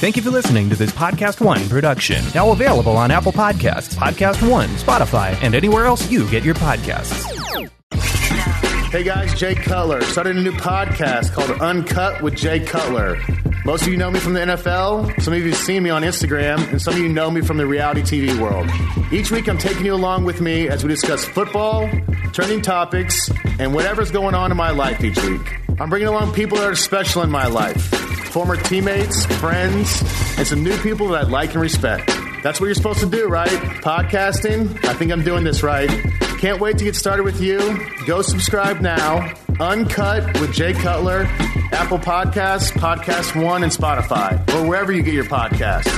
Thank you for listening to this Podcast One production. Now available on Apple Podcasts, Podcast One, Spotify, and anywhere else you get your podcasts. Hey guys, Jay Cutler started a new podcast called Uncut with Jay Cutler. Most of you know me from the NFL, some of you have seen me on Instagram, and some of you know me from the reality TV world. Each week I'm taking you along with me as we discuss football, trending topics, and whatever's going on in my life each week. I'm bringing along people that are special in my life former teammates, friends, and some new people that I like and respect. That's what you're supposed to do, right? Podcasting. I think I'm doing this right. Can't wait to get started with you. Go subscribe now. Uncut with Jay Cutler, Apple Podcasts, Podcast One, and Spotify, or wherever you get your podcasts.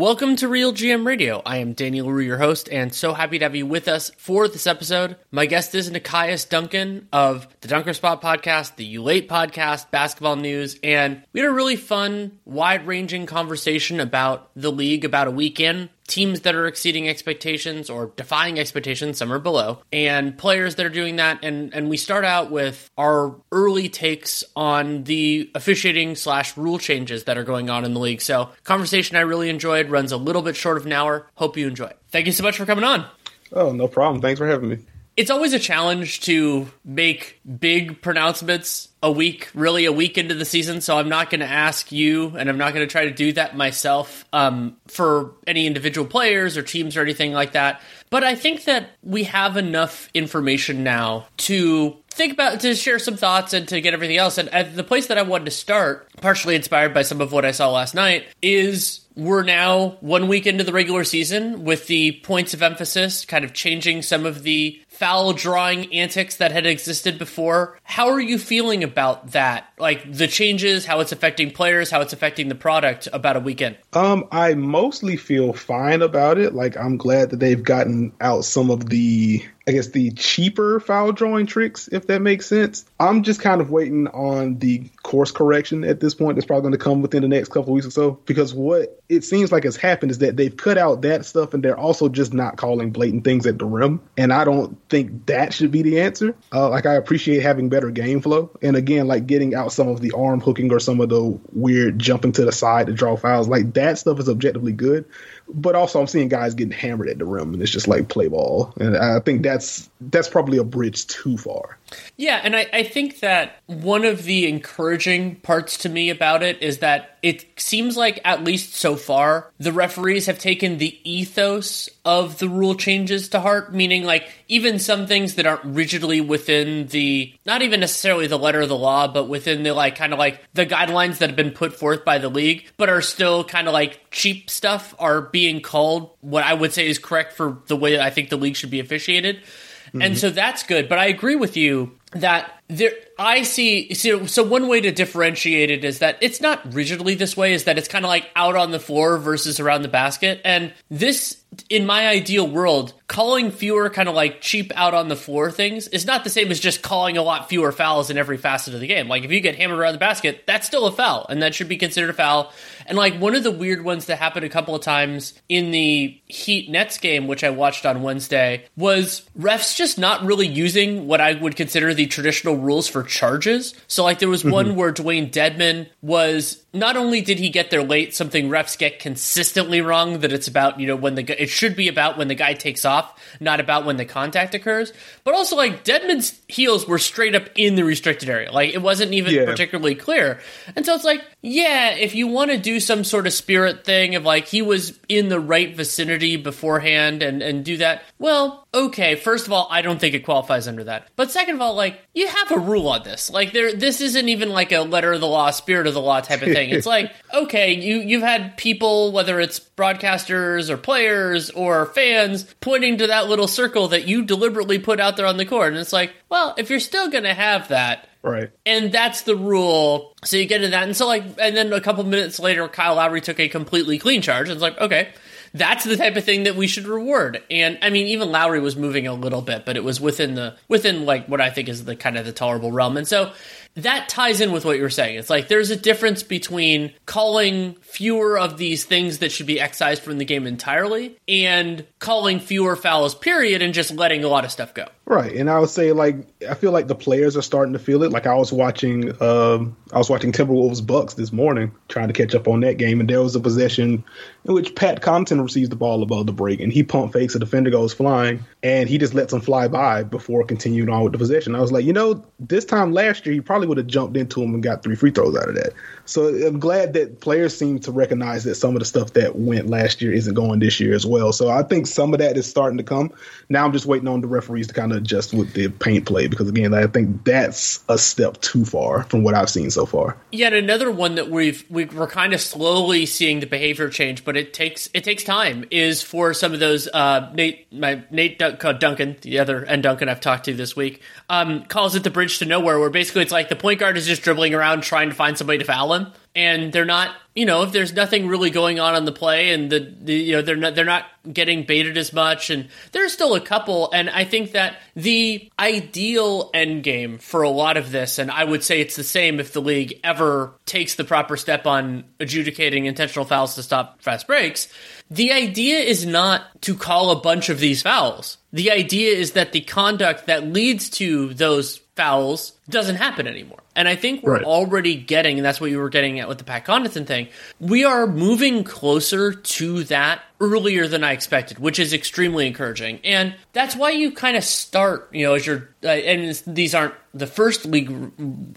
Welcome to Real GM Radio. I am Daniel Rue, your host, and so happy to have you with us for this episode. My guest is Nikias Duncan of the Dunker Spot podcast, the U8 podcast, basketball news, and we had a really fun, wide ranging conversation about the league about a week in teams that are exceeding expectations or defying expectations, some are below, and players that are doing that. And, and we start out with our early takes on the officiating slash rule changes that are going on in the league. So, conversation I really enjoyed runs a little bit short of an hour. Hope you enjoy. Thank you so much for coming on. Oh, no problem. Thanks for having me. It's always a challenge to make big pronouncements a week, really a week into the season. So I'm not going to ask you, and I'm not going to try to do that myself um, for any individual players or teams or anything like that. But I think that we have enough information now to think about to share some thoughts and to get everything else. And the place that I wanted to start, partially inspired by some of what I saw last night, is we're now one week into the regular season with the points of emphasis kind of changing some of the foul drawing antics that had existed before. How are you feeling about that? Like the changes, how it's affecting players, how it's affecting the product about a weekend? Um, I mostly feel fine about it. Like I'm glad that they've gotten out some of the I guess the cheaper foul drawing tricks, if that makes sense. I'm just kind of waiting on the course correction at this point. That's probably going to come within the next couple weeks or so. Because what it seems like has happened is that they've cut out that stuff and they're also just not calling blatant things at the rim. And I don't think that should be the answer. Uh, like I appreciate having better game flow, and again, like getting out some of the arm hooking or some of the weird jumping to the side to draw fouls. Like that stuff is objectively good but also I'm seeing guys getting hammered at the rim, and it's just like play ball, and I think that's that's probably a bridge too far. Yeah, and I, I think that one of the encouraging parts to me about it is that it seems like, at least so far, the referees have taken the ethos of the rule changes to heart, meaning like even some things that aren't rigidly within the, not even necessarily the letter of the law, but within the like kind of like the guidelines that have been put forth by the league, but are still kind of like cheap stuff are being called what I would say is correct for the way that I think the league should be officiated. Mm-hmm. And so that's good. But I agree with you that there I see so, so one way to differentiate it is that it's not rigidly this way is that it's kind of like out on the floor versus around the basket and this in my ideal world calling fewer kind of like cheap out on the floor things is not the same as just calling a lot fewer fouls in every facet of the game like if you get hammered around the basket that's still a foul and that should be considered a foul and like one of the weird ones that happened a couple of times in the Heat Nets game which I watched on Wednesday was refs just not really using what I would consider the traditional rules for charges. So, like, there was mm-hmm. one where Dewayne Dedmon was not only did he get there late, something refs get consistently wrong that it's about, you know, when the it should be about when the guy takes off, not about when the contact occurs. But also, like, Dedmon's heels were straight up in the restricted area. Like, it wasn't even yeah. particularly clear. And so it's like, yeah, if you want to do some sort of spirit thing of like he was in the right vicinity beforehand and, and do that, well, okay, first of all, I don't think it qualifies under that. But second of all, like, you have a rule on this. Like there this isn't even like a letter of the law, spirit of the law type of thing. It's like, okay, you you've had people, whether it's broadcasters or players or fans, pointing to that little circle that you deliberately put out there on the court. And it's like, well, if you're still gonna have that, Right. And that's the rule. So you get into that. And so, like, and then a couple minutes later, Kyle Lowry took a completely clean charge. And it's like, okay, that's the type of thing that we should reward. And I mean, even Lowry was moving a little bit, but it was within the within like what I think is the kind of the tolerable realm. And so that ties in with what you were saying. It's like there's a difference between calling fewer of these things that should be excised from the game entirely and calling fewer fouls, period, and just letting a lot of stuff go. Right, and I would say like I feel like the players are starting to feel it. Like I was watching, um, I was watching Timberwolves Bucks this morning, trying to catch up on that game, and there was a possession in which Pat Connaughton receives the ball above the break, and he pump fakes, a defender goes flying, and he just lets him fly by before continuing on with the possession. I was like, you know, this time last year he probably would have jumped into him and got three free throws out of that. So I'm glad that players seem to recognize that some of the stuff that went last year isn't going this year as well. So I think some of that is starting to come. Now I'm just waiting on the referees to kind of adjust with the paint play because again, I think that's a step too far from what I've seen so far. Yet another one that we've we, are kind of slowly seeing the behavior change, but it takes it takes time. Is for some of those uh, Nate my Nate Duncan, the other and Duncan I've talked to this week, um, calls it the bridge to nowhere, where basically it's like the point guard is just dribbling around trying to find somebody to foul him. And they're not you know if there's nothing really going on on the play and the, the, you know they're not they're not getting baited as much and there's still a couple. And I think that the ideal end game for a lot of this and I would say it's the same if the league ever takes the proper step on adjudicating intentional fouls to stop fast breaks the idea is not to call a bunch of these fouls. The idea is that the conduct that leads to those fouls doesn't happen anymore. And I think we're right. already getting, and that's what you were getting at with the Pat Connaughton thing, we are moving closer to that earlier than I expected, which is extremely encouraging. And that's why you kind of start, you know, as you're, uh, and these aren't the first league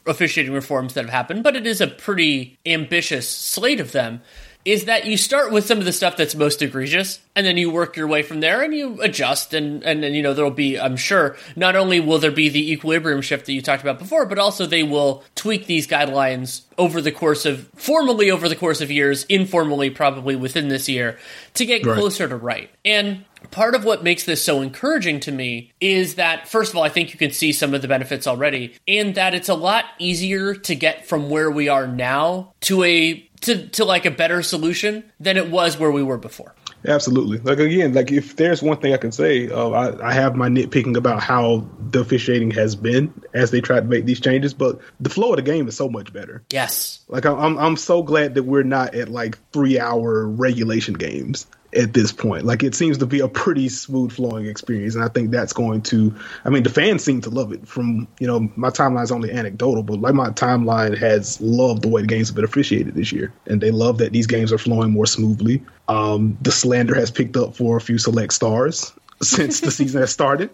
officiating reforms that have happened, but it is a pretty ambitious slate of them is that you start with some of the stuff that's most egregious and then you work your way from there and you adjust and and then you know there'll be i'm sure not only will there be the equilibrium shift that you talked about before but also they will tweak these guidelines over the course of formally over the course of years informally probably within this year to get right. closer to right and part of what makes this so encouraging to me is that first of all i think you can see some of the benefits already and that it's a lot easier to get from where we are now to a to, to like a better solution than it was where we were before. Absolutely. Like again, like if there's one thing I can say, uh, I, I have my nitpicking about how the officiating has been as they try to make these changes, but the flow of the game is so much better. Yes. Like I'm I'm so glad that we're not at like three hour regulation games at this point. Like it seems to be a pretty smooth flowing experience, and I think that's going to. I mean, the fans seem to love it. From you know, my timeline's only anecdotal, but like my timeline has loved the way the games have been officiated this year, and they love that these games are flowing more smoothly. Um, the slander has picked up for a few select stars since the season has started.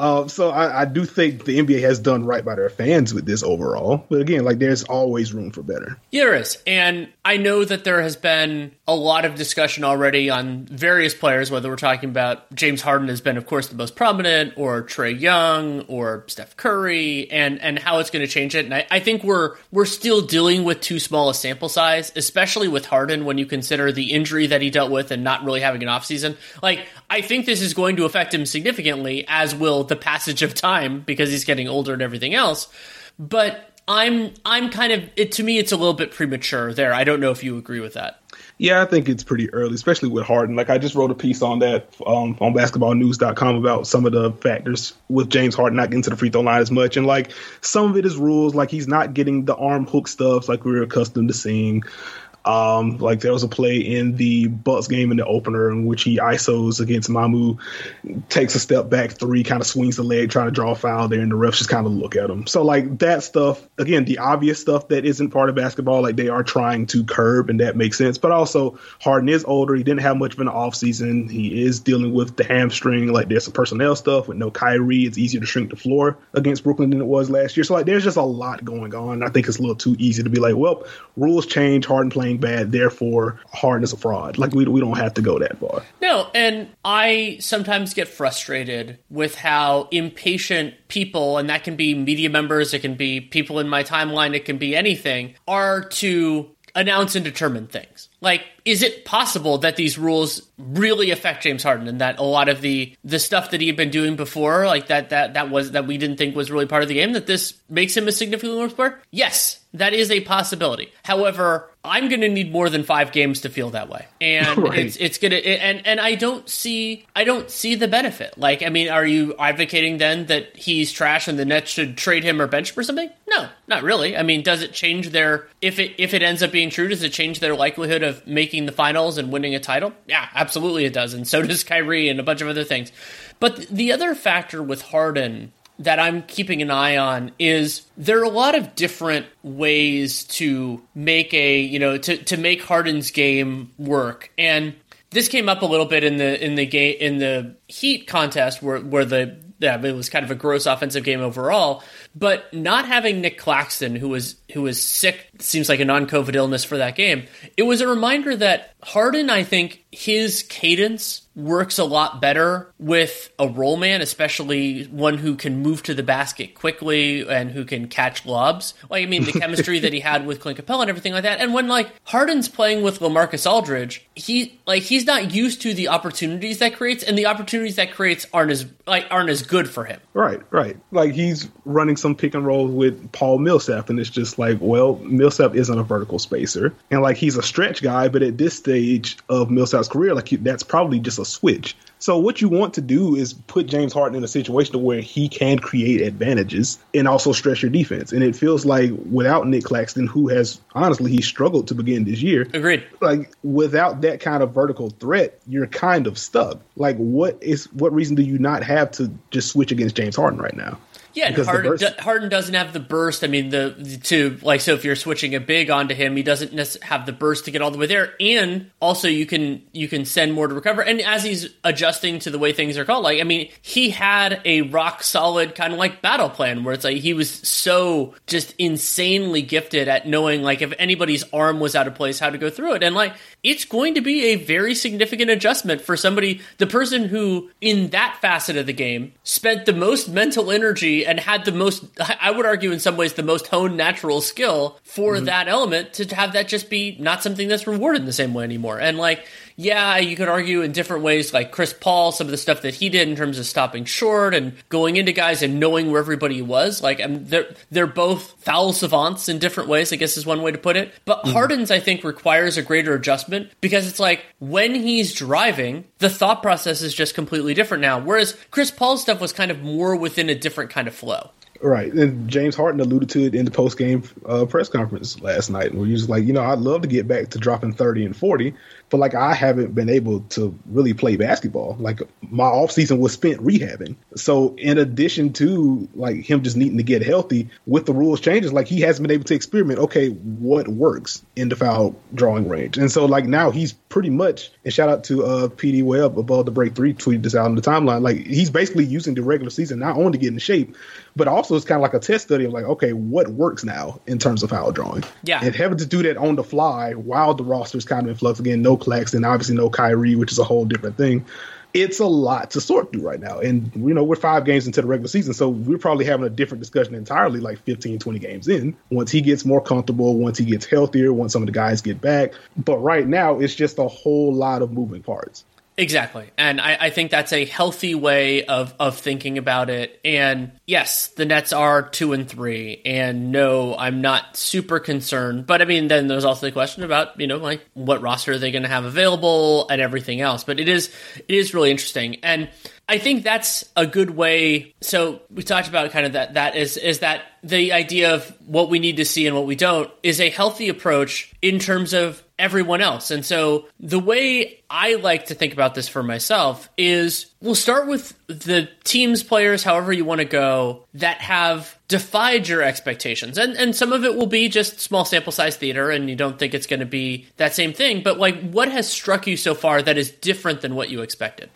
Um, so I, I, do think the NBA has done right by their fans with this overall. But again, like there's always room for better. Yeah, there is, and I know that there has been a lot of discussion already on various players. Whether we're talking about James Harden has been, of course, the most prominent, or Trae Young, or Steph Curry, and and how it's going to change it. And I, I think we're we're still dealing with too small a sample size, especially with Harden when you consider the injury that he dealt with and not really having an offseason. Like I think this is going to affect him significantly, as will the passage of time because he's getting older and everything else. But I'm I'm kind of it, to me it's a little bit premature there. I don't know if you agree with that. Yeah, I think it's pretty early, especially with Harden. Like I just wrote a piece on that um, on basketballnews.com about some of the factors with James Harden not getting to the free throw line as much, and like some of it is rules, like he's not getting the arm hook stuff like we are accustomed to seeing. Um, like there was a play in the Bucks game in the opener in which he isos against Mamu, takes a step back three, kind of swings the leg, trying to draw a foul there, and the refs just kind of look at him. So like that stuff, again, the obvious stuff that isn't part of basketball, like they are trying to curb, and that makes sense. But also Harden is older; he didn't have much of an off season. He is dealing with the hamstring. Like there's some personnel stuff with no Kyrie. It's easier to shrink the floor against Brooklyn than it was last year. So like there's just a lot going on. I think it's a little too easy to be like, well, rules change, Harden playing bad, therefore Harden is a fraud. Like we we don't have to go that far. No, and I sometimes get frustrated with how impatient people, and that can be media members, it can be people in my timeline, it can be anything, are to announce and determine things. Like, is it possible that these rules really affect James Harden and that a lot of the the stuff that he had been doing before, like that that that was that we didn't think was really part of the game, that this makes him a significantly worse player? Yes, that is a possibility. However, I'm going to need more than five games to feel that way, and right. it's it's gonna and and I don't see I don't see the benefit. Like, I mean, are you advocating then that he's trash and the Nets should trade him or bench him or something? No, not really. I mean, does it change their if it if it ends up being true? Does it change their likelihood of making the finals and winning a title? Yeah, absolutely it does, and so does Kyrie and a bunch of other things. But the other factor with Harden that I'm keeping an eye on is there are a lot of different ways to make a you know to to make Harden's game work and this came up a little bit in the in the game in the Heat contest where where the yeah, it was kind of a gross offensive game overall. But not having Nick Claxton, who was who was sick, seems like a non-COVID illness for that game. It was a reminder that Harden, I think, his cadence works a lot better with a roll man, especially one who can move to the basket quickly and who can catch lobs. Like, I mean, the chemistry that he had with Clint Capela and everything like that. And when like Harden's playing with LaMarcus Aldridge, he like he's not used to the opportunities that creates, and the opportunities that creates aren't as like aren't as good for him. Right, right. Like he's running some pick and roll with Paul Millsap, and it's just like, well, Millsap isn't a vertical spacer, and like he's a stretch guy, but at this stage of Millsap's career, like that's probably just a switch. So what you want to do is put James Harden in a situation where he can create advantages and also stress your defense. And it feels like without Nick Claxton, who has honestly he struggled to begin this year. Agreed. Like without that kind of vertical threat, you're kind of stuck. Like what is what reason do you not have to just switch against James Harden right now? Yeah, Harden, Harden, doesn't have the burst. I mean, the to like so if you're switching a big onto him, he doesn't have the burst to get all the way there. And also, you can you can send more to recover. And as he's adjusting to the way things are called, like I mean, he had a rock solid kind of like battle plan where it's like he was so just insanely gifted at knowing like if anybody's arm was out of place, how to go through it. And like it's going to be a very significant adjustment for somebody, the person who in that facet of the game spent the most mental energy and had the most, I would argue in some ways, the most honed natural skill for mm-hmm. that element to have that just be not something that's rewarded in the same way anymore. And like, yeah, you could argue in different ways, like Chris Paul, some of the stuff that he did in terms of stopping short and going into guys and knowing where everybody was. Like, I um, mean, they're they're both foul savants in different ways. I guess is one way to put it. But mm. Harden's, I think, requires a greater adjustment because it's like when he's driving, the thought process is just completely different now. Whereas Chris Paul's stuff was kind of more within a different kind of flow. Right, and James Harden alluded to it in the post game uh, press conference last night, where he was like, you know, I'd love to get back to dropping thirty and forty, but like I haven't been able to really play basketball. Like my off season was spent rehabbing. So in addition to like him just needing to get healthy, with the rules changes, like he hasn't been able to experiment. Okay, what works in the foul drawing range? And so like now he's pretty much. And shout out to uh, PD Webb above the break three tweeted this out on the timeline. Like he's basically using the regular season not only to get in shape, but also it's kind of like a test study of like, okay, what works now in terms of foul drawing? Yeah, and having to do that on the fly while the roster's kind of in flux again. No Claxton, obviously no Kyrie, which is a whole different thing. It's a lot to sort through right now. And, you know, we're five games into the regular season, so we're probably having a different discussion entirely like 15, 20 games in. Once he gets more comfortable, once he gets healthier, once some of the guys get back. But right now, it's just a whole lot of moving parts. Exactly. And I, I, think that's a healthy way of, of thinking about it. And yes, the Nets are two and three. And no, I'm not super concerned. But I mean, then there's also the question about, you know, like what roster are they going to have available and everything else. But it is, it is really interesting. And I think that's a good way. So we talked about kind of that. That is is that the idea of what we need to see and what we don't is a healthy approach in terms of everyone else. And so the way I like to think about this for myself is we'll start with the teams, players, however you want to go, that have defied your expectations. And and some of it will be just small sample size theater and you don't think it's going to be that same thing. But like what has struck you so far that is different than what you expected?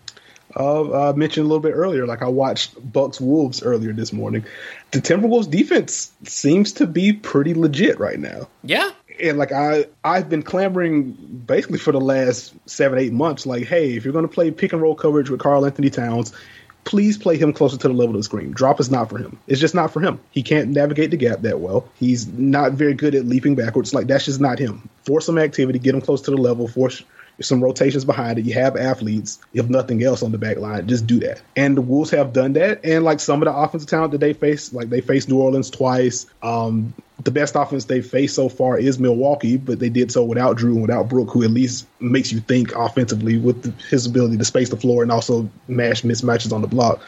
Uh, I mentioned a little bit earlier, like I watched Bucks Wolves earlier this morning. The Timberwolves defense seems to be pretty legit right now. Yeah. And like I, I've been clamoring basically for the last seven, eight months. Like, hey, if you're going to play pick and roll coverage with Karl-Anthony Towns, please play him closer to the level of the screen. Drop is not for him. It's just not for him. He can't navigate the gap that well. He's not very good at leaping backwards. Like that's just not him. Force some activity, get him close to the level. Force some rotations behind it. You have athletes, if nothing else, on the back line. Just do that. And the Wolves have done that. And like some of the offensive talent that they face, like they faced New Orleans twice. Um, the best offense they've faced so far is Milwaukee, but they did so without Jrue and without Brook, who at least makes you think offensively with the, his ability to space the floor and also mash mismatches on the block.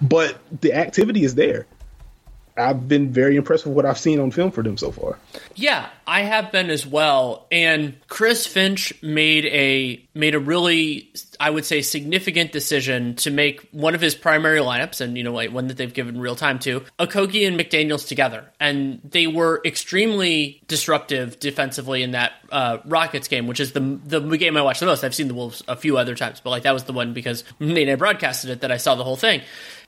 But the activity is there. I've been very impressed with what I've seen on film for them so far. Yeah, I have been as well. And Chris Finch made a made a really I would say significant decision to make one of his primary lineups, and you know, like one that they've given real time to, Okogie and McDaniels together, and they were extremely disruptive defensively in that uh, Rockets game, which is the the game I watched the most. I've seen the Wolves a few other times, but like that was the one because Nate and I broadcasted it that I saw the whole thing,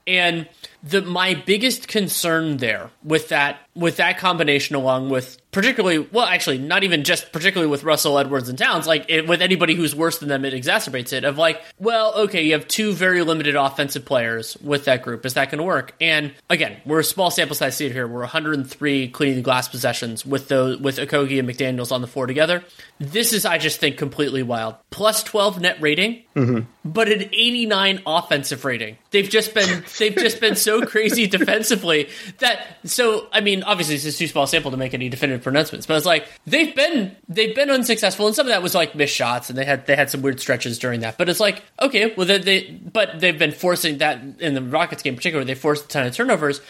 and the my biggest concern there with that with that combination along with particularly well actually not even just particularly with Russell Edwards and Towns like it, with anybody who's worse than them it exacerbates it of like well okay you have two very limited offensive players with that group. Is that going to work? And again we're a small sample size here. We're 103 cleaning the glass possessions with those with Okogie and McDaniels on the floor together. This is I just think completely wild. Plus 12 net rating mm-hmm. but an 89 offensive rating. They've just been they've just been so crazy defensively that so I mean obviously this is too small sample to make any definitive pronouncements, but it's like they've been they've been unsuccessful, and some of that was like missed shots, and they had they had some weird stretches during that. But it's like okay, well they, they but they've been forcing that in the Rockets game in particular, they forced a ton of turnovers.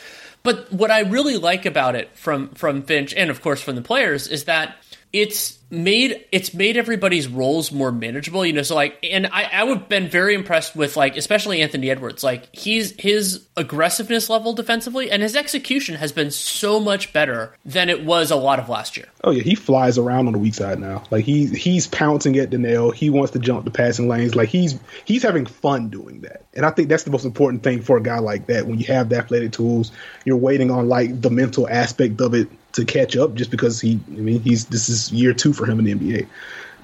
But what I really like about it from from Finch and of course from the players is that it's made it's made everybody's roles more manageable you know so like and i i would have been very impressed with like especially anthony edwards like he's his aggressiveness level defensively and his execution has been so much better than it was a lot of last year. Oh yeah he flies around on the weak side now. Like he he's pouncing at the nail he wants to jump the passing lanes. Like he's he's having fun doing that. And i think that's the most important thing for a guy like that. When you have the athletic tools you're waiting on like the mental aspect of it to catch up just because he I mean he's this is year 2 for him in the NBA.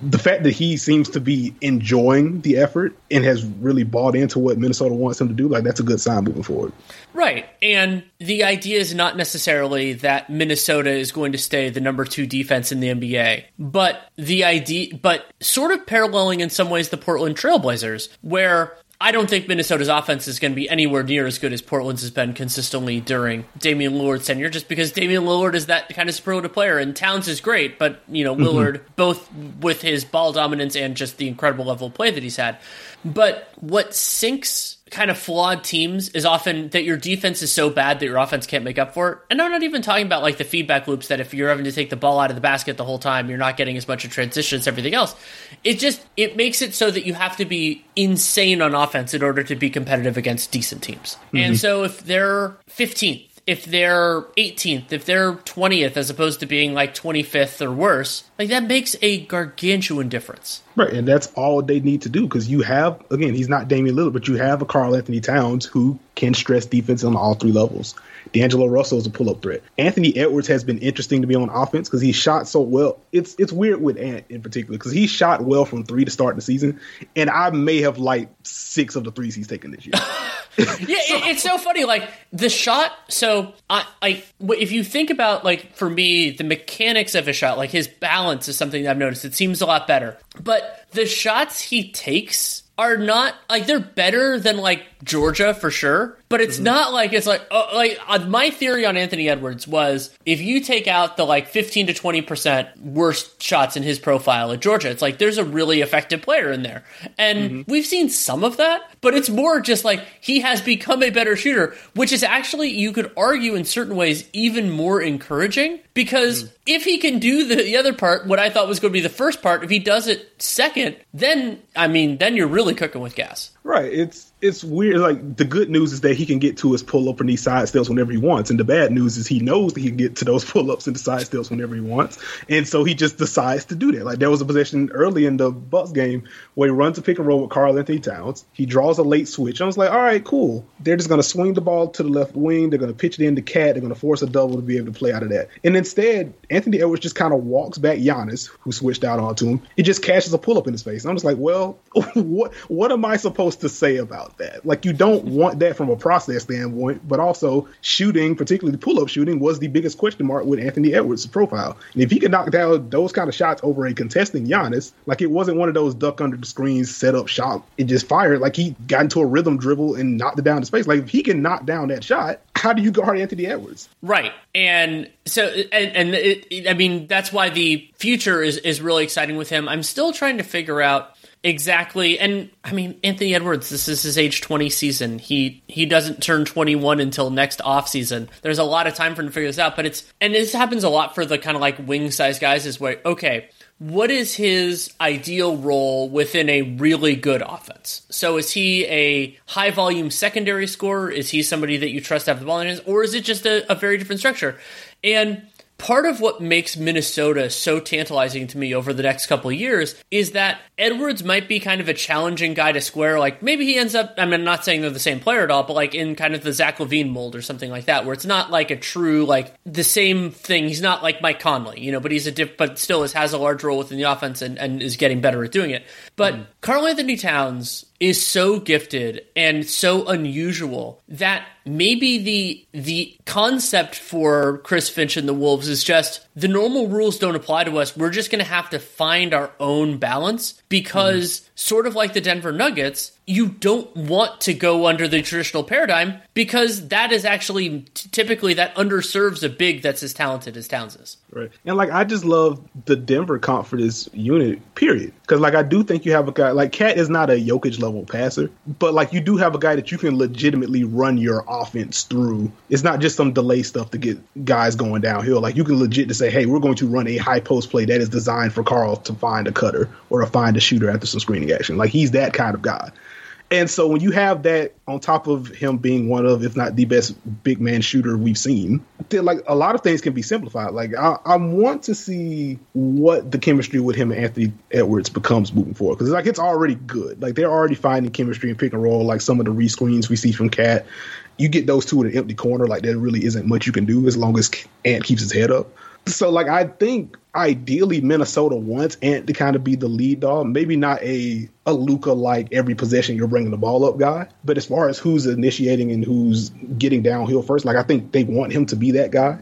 The fact that he seems to be enjoying the effort and has really bought into what Minnesota wants him to do, like that's a good sign moving forward. Right. And the idea is not necessarily that Minnesota is going to stay the number 2 defense in the NBA, but the idea but sort of paralleling in some ways the Portland Trailblazers where I don't think Minnesota's offense is going to be anywhere near as good as Portland's has been consistently during Damian Lillard's tenure, just because Damian Lillard is that kind of superlative player, and Towns is great, but you know Lillard, mm-hmm. both with his ball dominance and just the incredible level of play that he's had. But what sinks kind of flawed teams is often that your defense is so bad that your offense can't make up for it. And I'm not even talking about like the feedback loops that if you're having to take the ball out of the basket the whole time, you're not getting as much of transition as everything else. It just it makes it so that you have to be insane on offense in order to be competitive against decent teams. Mm-hmm. And so if they're 15th if they're 18th, if they're 20th, as opposed to being like 25th or worse, like that makes a gargantuan difference. Right, and that's all they need to do because you have again, he's not Damian Lillard, but you have a Karl-Anthony Towns who can stress defense on all three levels. D'Angelo Russell is a pull-up threat. Anthony Edwards has been interesting to be on offense because he shot so well. It's it's weird with Ant in particular because he shot well from three to start the season, and I may have liked six of the threes he's taken this year. yeah, it, it's so funny. Like the shot. So I, I, if you think about like for me, the mechanics of a shot, like his balance is something that I've noticed. It seems a lot better. But the shots he takes are not like they're better than like Georgia for sure. But it's mm-hmm. not like it's like uh, like uh, my theory on Anthony Edwards was if you take out the like 15 to 20 percent worst shots in his profile at Georgia, it's like there's a really effective player in there, and mm-hmm. we've seen some of that, but it's more just like he has become a better shooter, which is actually you could argue in certain ways even more encouraging because mm. if he can do the, the other part, what I thought was going to be the first part, if he does it second, then I mean, then you're really cooking with gas. Right. It's it's weird. Like the good news is that he can get to his pull up and these side steps whenever he wants, and the bad news is he knows that he can get to those pull ups and the side steps whenever he wants, and so he just decides to do that. Like there was a possession early in the Bucks game where he runs a pick and roll with Karl-Anthony Towns. He draws a late switch. I was like, all right, cool. They're just going to swing the ball to the left wing. They're going to pitch it in into KAT. They're going to force a double to be able to play out of that. And instead, Anthony Edwards just kind of walks back Giannis, who switched out onto him. He just cashes a pull up in his face. And I'm just like, well, what what am I supposed to say about that? Like you don't want that from a process standpoint, but also shooting, particularly the pull up shooting, was the biggest question mark with Anthony Edwards' profile. And if he could knock down those kind of shots over a contesting Giannis, like it wasn't one of those duck under the screens set up shot and just fired. Like he got into a rhythm dribble and knocked it down to space. Like if he can knock down that shot, how do you guard Anthony Edwards? Right. And so, and, and it, it, I mean, that's why the future is, is really exciting with him. I'm still trying to figure out Exactly. And I mean Anthony Edwards, this is his age 20 season. He he doesn't turn 21 until next off season. There's a lot of time for him to figure this out, but it's and this happens a lot for the kind of like wing size guys is where okay, what is his ideal role within a really good offense? So is he a high volume secondary scorer? Is he somebody that you trust to have the ball in his or is it just a, a very different structure? And part of what makes Minnesota so tantalizing to me over the next couple of years is that Edwards might be kind of a challenging guy to square. Like maybe he ends up, I mean, I'm not saying they're the same player at all, but like in kind of the Zach LaVine mold or something like that, where it's not like a true, like the same thing. He's not like Mike Conley, you know, but he's a diff, but still has a large role within the offense and, and is getting better at doing it. But mm. Karl-Anthony Towns is so gifted and so unusual that maybe the the concept for Chris Finch and the Wolves is just the normal rules don't apply to us. We're just going to have to find our own balance because mm. sort of like the Denver Nuggets, you don't want to go under the traditional paradigm because that is actually t- typically that underserves a big that's as talented as Towns is. Right. And like I just love the Denver Conference unit, period. Because like I do think you have a guy like KAT is not a Jokic level passer, but like you do have a guy that you can legitimately run your offense through. It's not just some delay stuff to get guys going downhill. Like you can legit to say, hey, we're going to run a high post play that is designed for Karl to find a cutter or to find a shooter after some screening action. Like he's that kind of guy. And so when you have that on top of him being one of, if not the best big man shooter we've seen, then like a lot of things can be simplified. Like I, I want to see what the chemistry with him and Anthony Edwards becomes moving forward because like it's already good. Like they're already finding chemistry and pick and roll. Like some of the rescreens we see from KAT, you get those two in an empty corner. Like there really isn't much you can do as long as Ant keeps his head up. So like I think ideally Minnesota wants Ant to kind of be the lead dog. Maybe not a a Luka like every possession you're bringing the ball up guy, but as far as who's initiating and who's getting downhill first, like I think they want him to be that guy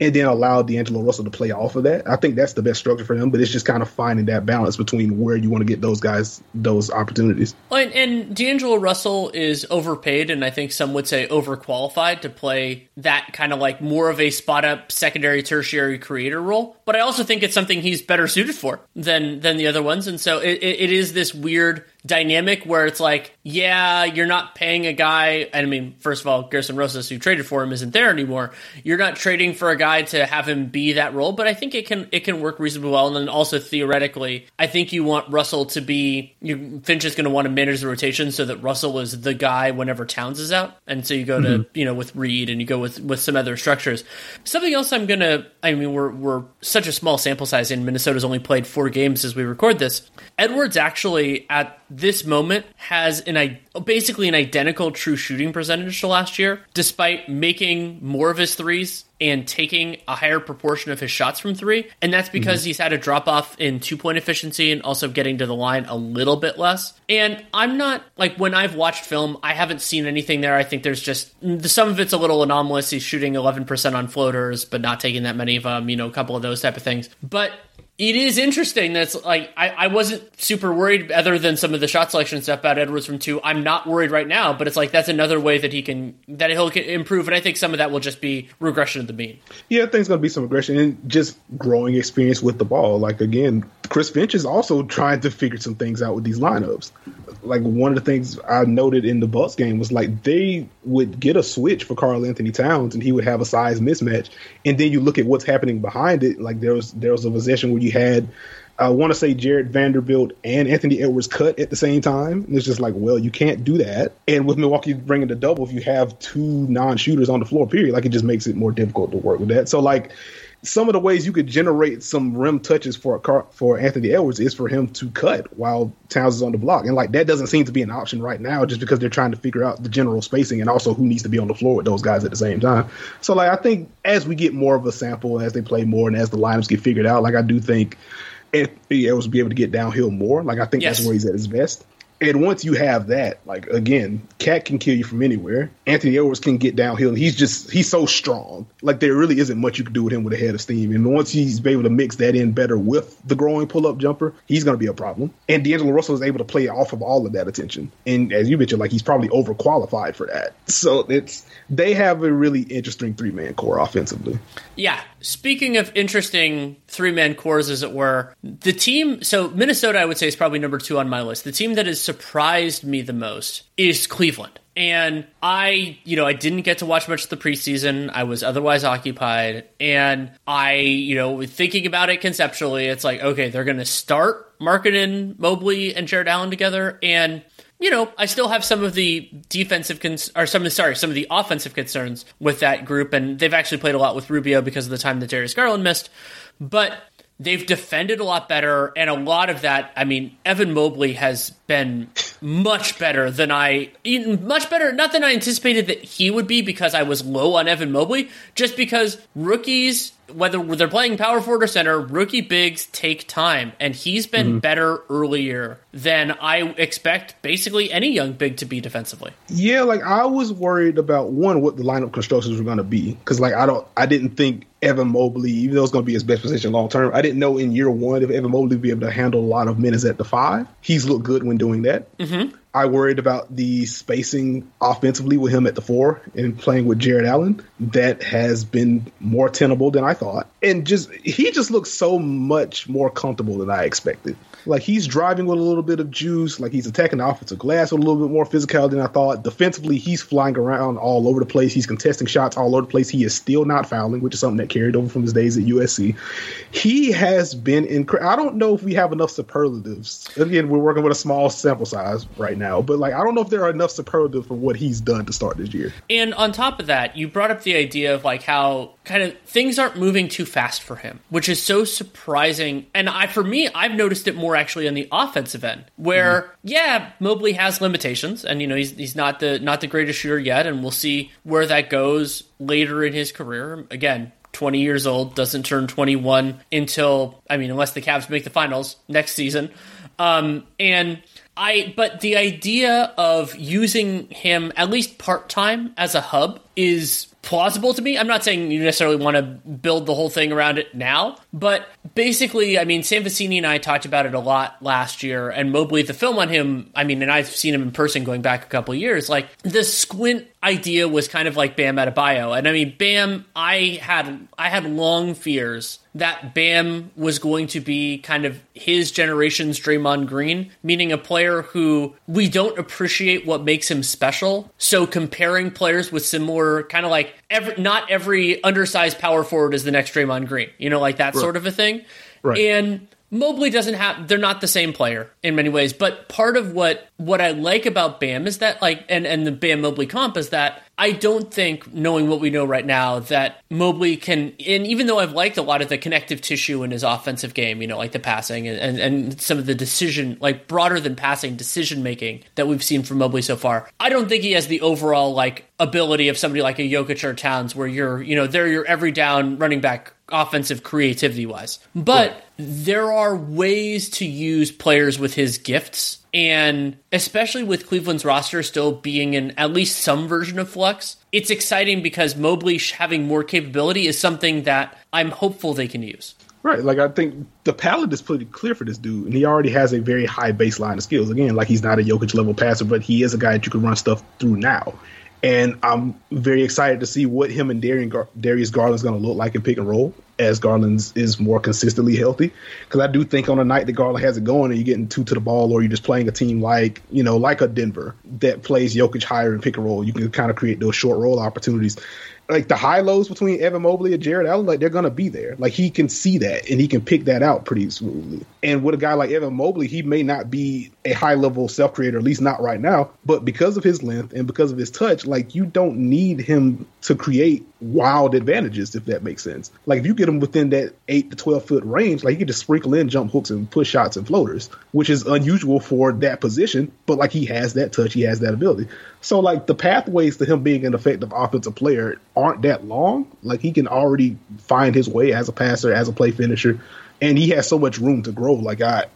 and then allow D'Angelo Russell to play off of that. I think that's the best structure for him, but it's just kind of finding that balance between where you want to get those guys those opportunities. And, and D'Angelo Russell is overpaid, and I think some would say overqualified to play that kind of like more of a spot up secondary, tertiary creator role. But I also think it's something he's better suited for than than the other ones, and so it, it is this weird dynamic where it's like, yeah, you're not paying a guy. I mean, first of all, Gersson Rosas, who traded for him, isn't there anymore. You're not trading for a guy to have him be that role, but I think it can it can work reasonably well. And then also theoretically, I think you want Russell to be. You, Finch is going to want to manage the rotation so that Russell is the guy whenever Towns is out, and so you go to mm-hmm. you know with Reid and you go with with some other structures. Something else I'm gonna. I mean, we're we're such a small sample size, and Minnesota's only played four games as we record this. Edwards actually at this moment has an basically an identical true shooting percentage to last year, despite making more of his threes and taking a higher proportion of his shots from three. And that's because mm-hmm. he's had a drop off in two point efficiency and also getting to the line a little bit less. And I'm not like when I've watched film, I haven't seen anything there. I think there's just some of it's a little anomalous. He's shooting 11% on floaters, but not taking that many of them, you know, a couple of those type of things. But it is interesting. That's like I, I wasn't super worried, other than some of the shot selection stuff about Edwards from two. I'm not worried right now, but it's like that's another way that he can that he'll improve, and I think some of that will just be regression of the mean. Yeah, I think it's going to be some regression and just growing experience with the ball. Like again, Chris Finch is also trying to figure some things out with these lineups. Like one of the things I noted in the Bucks game was like they would get a switch for Karl-Anthony Towns, and he would have a size mismatch, and then you look at what's happening behind it. Like there was there was a possession where you had I want to say Jarred Vanderbilt and Anthony Edwards cut at the same time. And it's just like, well, you can't do that. And with Milwaukee bringing the double, if you have two non-shooters on the floor, period, like it just makes it more difficult to work with that. So like some of the ways you could generate some rim touches for car, for Anthony Edwards is for him to cut while Towns is on the block, and like that doesn't seem to be an option right now, just because they're trying to figure out the general spacing and also who needs to be on the floor with those guys at the same time. So like I think as we get more of a sample, as they play more, and as the lineups get figured out, like I do think Anthony Edwards will be able to get downhill more. Like I think yes. that's where he's at his best. And once you have that, like again, KAT can kill you from anywhere. Anthony Edwards can get downhill. He's just he's so strong. Like there really isn't much you can do with him with a head of steam. And once he's able to mix that in better with the growing pull up jumper, he's going to be a problem. And D'Angelo Russell is able to play off of all of that attention. And as you mentioned, like he's probably overqualified for that. So it's they have a really interesting three man core offensively. Yeah. Speaking of interesting three man cores, as it were, the team. So Minnesota, I would say, is probably number two on my list. The team that has surprised me the most is Cleveland. And I, you know, I didn't get to watch much of the preseason. I was otherwise occupied. And I, you know, thinking about it conceptually, it's like, okay, they're going to start Markkanen, Mobley, and Jarrett Allen together. And you know, I still have some of the defensive cons- or some sorry, some of the offensive concerns with that group, and they've actually played a lot with Rubio because of the time that Darius Garland missed. But they've defended a lot better, and a lot of that, I mean, Evan Mobley has been much better than I, much better, not than I anticipated that he would be because I was low on Evan Mobley, just because rookies whether they're playing power forward or center, rookie bigs take time, and he's been mm-hmm. better earlier than I expect basically any young big to be defensively. Yeah, like I was worried about one what the lineup constructions were going to be because like I don't, I didn't think Evan Mobley, even though it's going to be his best position long term, I didn't know in year one if Evan Mobley would be able to handle a lot of minutes at the five. He's looked good when doing that. Mm-hmm. I worried about the spacing offensively with him at the four and playing with Jarrett Allen. That has been more tenable than I thought. And just he just looks so much more comfortable than I expected. Like he's driving with a little bit of juice. Like he's attacking the offensive glass with a little bit more physicality than I thought. Defensively, he's flying around all over the place. He's contesting shots all over the place. He is still not fouling, which is something that carried over from his days at USC. He has been incredible. I don't know if we have enough superlatives. Again, we're working with a small sample size right now, but like I don't know if there are enough superlatives for what he's done to start this year. And on top of that, you brought up the idea of like how kind of things aren't moving too fast for him, which is so surprising. And I, for me, I've noticed it more actually on the offensive end, where mm-hmm. yeah, Mobley has limitations, and you know he's he's not the not the greatest shooter yet, and we'll see where that goes later in his career. Again, 20 years old, doesn't turn 21 until, I mean, unless the Cavs make the finals next season. Um, and I, but the idea of using him at least part time as a hub is plausible to me. I'm not saying you necessarily want to build the whole thing around it now, but basically, I mean, Sam Vecenie and I talked about it a lot last year, and Mobley, the film on him, I mean, and I've seen him in person going back a couple years, like the squint idea was kind of like Bam Adebayo. And I mean, Bam, I had I had long fears that Bam was going to be kind of his generation's Draymond Green, meaning a player who we don't appreciate what makes him special. So comparing players with similar kind of like every not every undersized power forward is the next Draymond Green, you know, like that right. sort of a thing. Right. And Mobley doesn't have they're not the same player in many ways, but part of what what I like about Bam is that like and and the Bam Mobley comp is that I don't think knowing what we know right now that Mobley can and even though I've liked a lot of the connective tissue in his offensive game, you know, like the passing and and, and some of the decision like broader than passing decision making that we've seen from Mobley so far. I don't think he has the overall like ability of somebody like a Jokic or Towns where you're, you know, they're your every down running back offensive creativity wise. But right. there are ways to use players with his gifts. And especially with Cleveland's roster still being in at least some version of flux, it's exciting because Mobley having more capability is something that I'm hopeful they can use. Right. Like I think the palette is pretty clear for this dude, and he already has a very high baseline of skills. Again, like he's not a Jokic level passer, but he is a guy that you can run stuff through now. And I'm very excited to see what him and Darius Garland's going to look like in pick and roll as Garland is more consistently healthy. Because I do think on a night that Garland has it going and you're getting two to the ball, or you're just playing a team like you know like a Denver that plays Jokic higher in pick and roll, you can kind of create those short roll opportunities like the high lows between Evan Mobley and Jarrett Allen, like they're gonna be there. Like he can see that and he can pick that out pretty smoothly. And with a guy like Evan Mobley, he may not be a high level self creator, at least not right now. But because of his length and because of his touch, like you don't need him to create wild advantages, if that makes sense. Like if you get him within that eight to twelve foot range, like you can just sprinkle in jump hooks and push shots and floaters, which is unusual for that position. But like he has that touch, he has that ability. So like the pathways to him being an effective offensive player aren't that long. Like he can already find his way as a passer, as a play finisher, and he has so much room to grow. Like I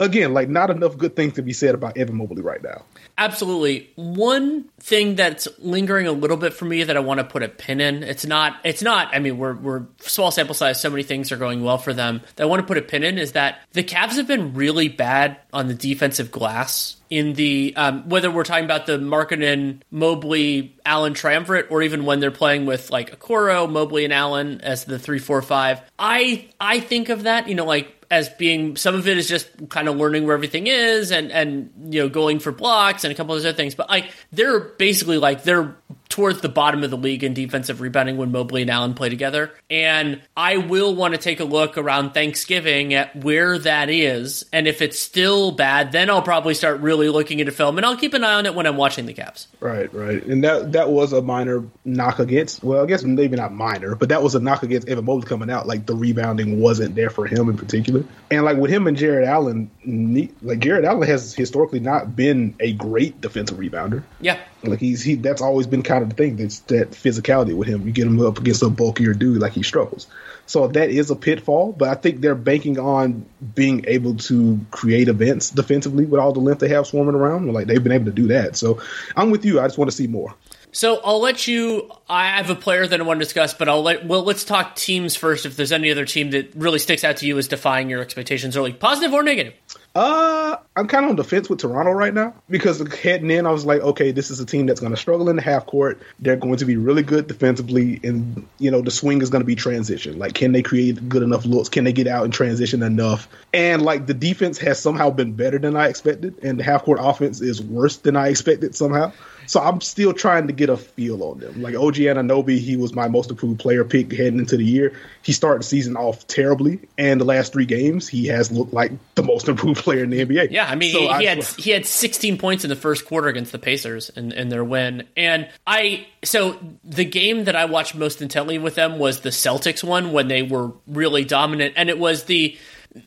again, like not enough good things to be said about Evan Mobley right now. Absolutely. One thing that's lingering a little bit for me that I want to put a pin in. It's not. It's not. I mean, we're we're small sample size. So many things are going well for them. That I want to put a pin in is that the Cavs have been really bad on the defensive glass in the um, whether we're talking about the Markkanen, Mobley, Allen triumvirate, or even when they're playing with like Okoro, Mobley, and Allen as the three, four, five. I I think of that, you know, like as being some of it is just kind of learning where everything is and and you know going for blocks and a couple of other things. But like they're basically like they're towards the bottom of the league in defensive rebounding when Mobley and Allen play together. And I will want to take a look around Thanksgiving at where that is. And if it's still bad, then I'll probably start really looking into film and I'll keep an eye on it when I'm watching the Cavs. Right, right. And that that was a minor knock against well, I guess maybe not minor, but that was a knock against Evan Mobley coming out. Like the rebounding wasn't there for him in particular. And like with him and Jarrett Allen, like Jarrett Allen has historically not been a great defensive rebounder. Yeah. Like he's he that's always been kind of the thing. That's that physicality with him. You get him up against a bulkier dude, like he struggles. So that is a pitfall. But I think they're banking on being able to create events defensively with all the length they have swarming around. Like they've been able to do that. So I'm with you. I just want to see more. So I'll let you. I have a player that I want to discuss, but I'll let. Well, let's talk teams first. If there's any other team that really sticks out to you as defying your expectations, early, positive or negative. Uh, I'm kind of on the fence with Toronto right now because heading in, I was like, okay, this is a team that's going to struggle in the half court. They're going to be really good defensively, and you know the swing is going to be transition. Like, can they create good enough looks? Can they get out and transition enough? And like the defense has somehow been better than I expected, and the half court offense is worse than I expected somehow. So I'm still trying to get a feel on them. Like OG Anunoby, he was my most improved player pick heading into the year. He started the season off terribly, and the last three games he has looked like the most improved player in the NBA. Yeah, I mean so he, I, had he had 16 points in the first quarter against the Pacers in, in their win, and I so the game that I watched most intently with them was the Celtics one when they were really dominant, and it was the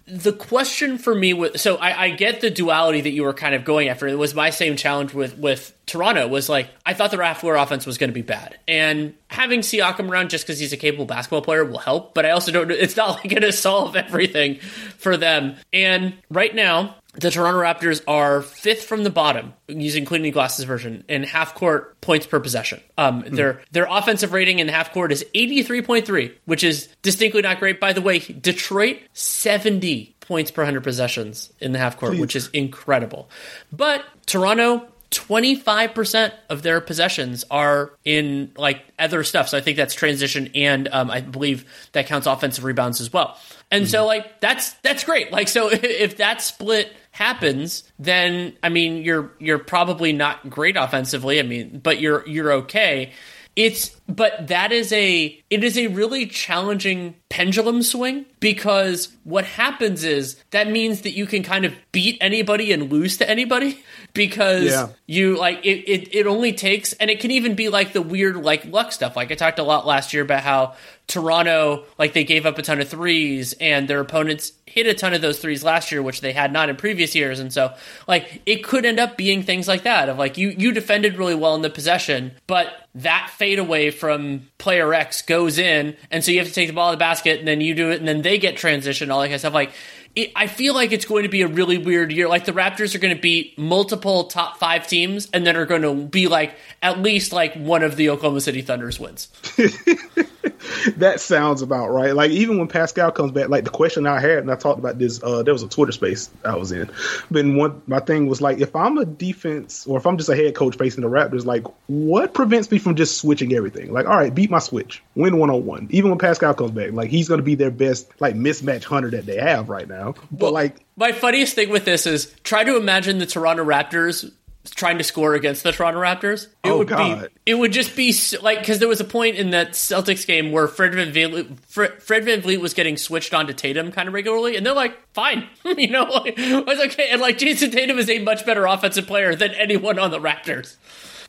the question for me was so I, I, get the duality that you were kind of going after. It was my same challenge with with Toronto was like I thought the Raptor offense was going to be bad, and having Siakam around just because he's a capable basketball player will help. But I also don't. Know it's not like going to solve everything for them. And right now, the Toronto Raptors are fifth from the bottom using Cleaning Glasses version in half court points per possession. Um, mm. Their their offensive rating in half court is eighty three point three, which is distinctly not great. By the way, Detroit seventy points per hundred possessions in the half court, Please. which is incredible. But Toronto 25% of their possessions are in like other stuff. So I think that's transition and um, I believe that counts offensive rebounds as well. And mm-hmm. so like that's that's great. Like so if that split happens, then I mean you're you're probably not great offensively. I mean, but you're you're okay. It's but that is a it is a really challenging pendulum swing because what happens is that means that you can kind of beat anybody and lose to anybody because yeah. you like it, it it only takes and it can even be like the weird like luck stuff like i talked a lot last year about how toronto like they gave up a ton of threes and their opponents hit a ton of those threes last year which they had not in previous years and so like it could end up being things like that of like you you defended really well in the possession but that fade away from player X goes in, and so you have to take the ball to the basket, and then you do it, and then they get transition, all that kind of stuff. Like it, I feel like it's going to be a really weird year. Like the Raptors are going to beat multiple top five teams, and then are going to be like at least like one of the Oklahoma City Thunder's wins. that sounds about right. Like even when Pascal comes back, like the question I had, and I talked about this. Uh, there was a Twitter space I was in. But one, my thing was like, if I'm a defense or if I'm just a head coach facing the Raptors, like what prevents me from just switching everything? Like, all right, beat my switch, win one on one. Even when Pascal comes back, like he's going to be their best like mismatch hunter that they have right now. But well, like my funniest thing with this is try to imagine the Toronto Raptors trying to score against the Toronto Raptors. Oh, it oh, would God. be it would just be like because there was a point in that Celtics game where Fred VanVleet, Fred, Fred VanVleet was getting switched on to Tatum kind of regularly, and they're like, fine, you know, like, it's okay. And like Jayson Tatum is a much better offensive player than anyone on the Raptors.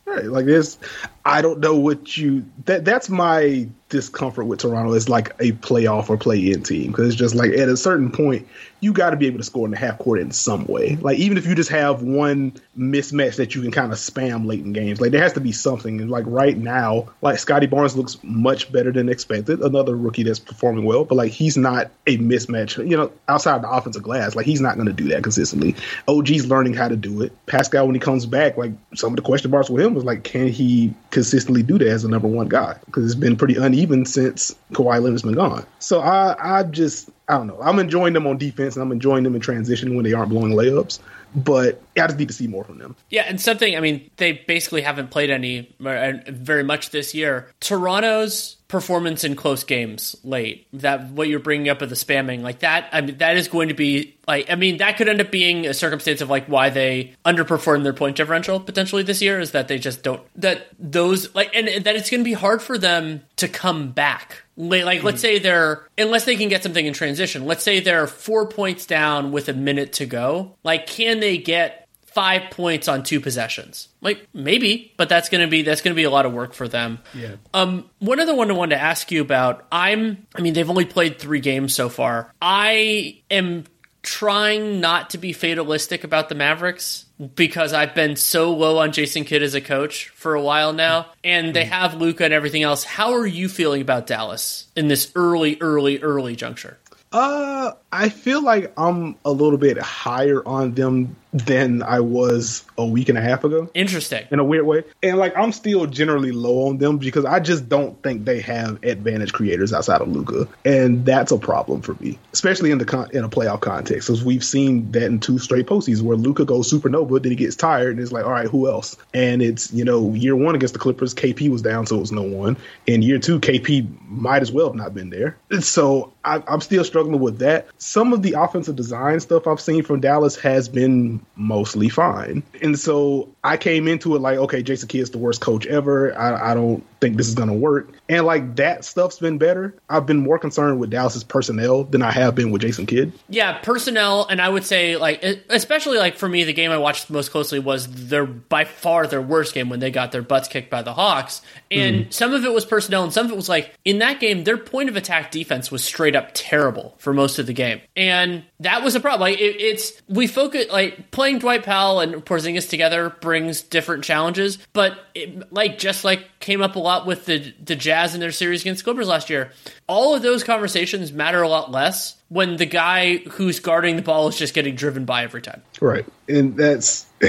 Right, like this, I don't know what you. That that's my discomfort with Toronto is like a playoff or play in team because it's just like at a certain point you got to be able to score in the half court in some way. Like even if you just have one mismatch that you can kind of spam late in games, like there has to be something. And like right now, like Scottie Barnes looks much better than expected. Another rookie that's performing well, but like he's not a mismatch. You know, outside the offensive glass, like he's not going to do that consistently. OG's learning how to do it. Pascal when he comes back, like some of the question marks with him was like, can he consistently do that as a number one guy? Because it's been pretty uneven even since Kawhi Leonard's been gone. So I, I just, I don't know. I'm enjoying them on defense and I'm enjoying them in transition when they aren't blowing layups. But I just need to see more from them. Yeah, and something, I mean, they basically haven't played any uh, very much this year. Toronto's performance in close games late. That what you're bringing up of the spamming like that i mean that is going to be like i mean that could end up being a circumstance of like why they underperform their point differential potentially this year is that they just don't that those like and that it's going to be hard for them to come back. Like let's hmm. say they're unless they can get something in transition let's say they're four points down with a minute to go like can they get five points on two possessions. Like maybe, but that's gonna be that's gonna be a lot of work for them. Yeah. Um, one other one I wanted to ask you about. I'm. I mean, they've only played three games so far. I am trying not to be fatalistic about the Mavericks because I've been so low on Jason Kidd as a coach for a while now, and they have Luka and everything else. How are you feeling about Dallas in this early, early, early juncture? Uh, I feel like I'm a little bit higher on them than I was a week and a half ago. Interesting. In a weird way. And like I'm still generally low on them because I just don't think they have advantage creators outside of Luka. And that's a problem for me, especially in the con- in a playoff context. Because we've seen that in two straight postseasons where Luka goes supernova, then he gets tired and it's like, all right, who else? And it's, you know, year one against the Clippers, KP was down, so it was no one. In year two, KP might as well have not been there. So I, I'm still struggling with that. Some of the offensive design stuff I've seen from Dallas has been mostly fine. And so I came into it like, okay, Jason Kidd's the worst coach ever. I, I don't think this is going to work. And like that stuff's been better. I've been more concerned with Dallas's personnel than I have been with Jason Kidd. Yeah, personnel, and I would say like, especially like for me, the game I watched most closely was their by far their worst game when they got their butts kicked by the Hawks. And mm. some of it was personnel, and some of it was like in that game, their point of attack defense was straight up terrible for most of the game, and that was a problem. Like it, it's we focus like playing Dwight Powell and Porzingis together brings different challenges, but it, like just like came up a lot with the the Jazz in their series against Clippers last year. All of those conversations matter a lot less when the guy who's guarding the ball is just getting driven by every time. Right, and that's.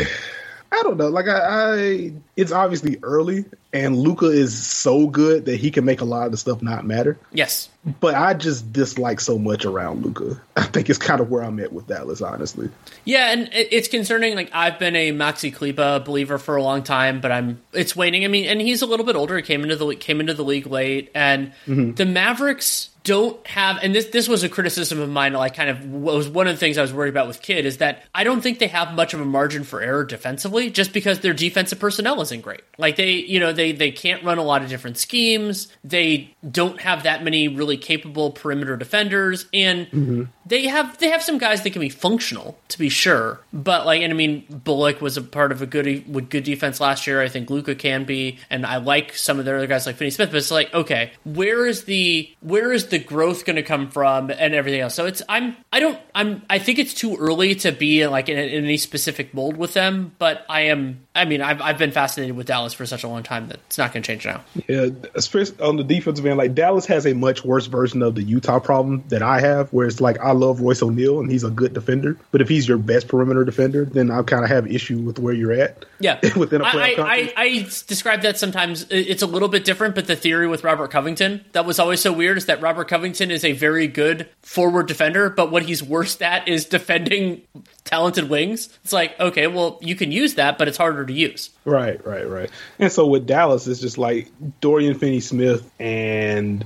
I don't know. Like I, I, it's obviously early, and Luka is so good that he can make a lot of the stuff not matter. Yes, but I just dislike so much around Luka. I think it's kind of where I'm at with Dallas, honestly. Yeah, and it's concerning. Like I've been a Maxi Kleber believer for a long time, but I'm it's waning. I mean, and he's a little bit older. He came into the came into the league late, and mm-hmm. the Mavericks don't have and this this was a criticism of mine like kind of was one of the things I was worried about with Kidd is that I don't think they have much of a margin for error defensively just because their defensive personnel isn't great. Like they you know they they can't run a lot of different schemes. They don't have that many really capable perimeter defenders and mm-hmm. they have they have some guys that can be functional to be sure. But like and I mean Bullock was a part of a good with good defense last year. I think Luka can be and I like some of their other guys like Finney Smith but it's like okay, where is the where is the growth going to come from and everything else. So it's I'm I don't I'm I think it's too early to be like in, in any specific mold with them, but I am I mean I've I've been fascinated with Dallas for such a long time That's not going to change now. Yeah, especially on the defensive end, like Dallas has a much worse version of the Utah problem that I have, where it's like I love Royce O'Neale and he's a good defender, but if he's your best perimeter defender, then I kind of have issue with where you're at. Yeah, within a playoff I, conference. I, I describe that sometimes. It's a little bit different, but the theory with Robert Covington that was always so weird is that Robert Covington is a very good forward defender, but what he's worst at is defending talented wings. It's like, okay, well, you can use that, but it's harder to use. Right, right, right. And so with Dallas, it's just like Dorian Finney Smith and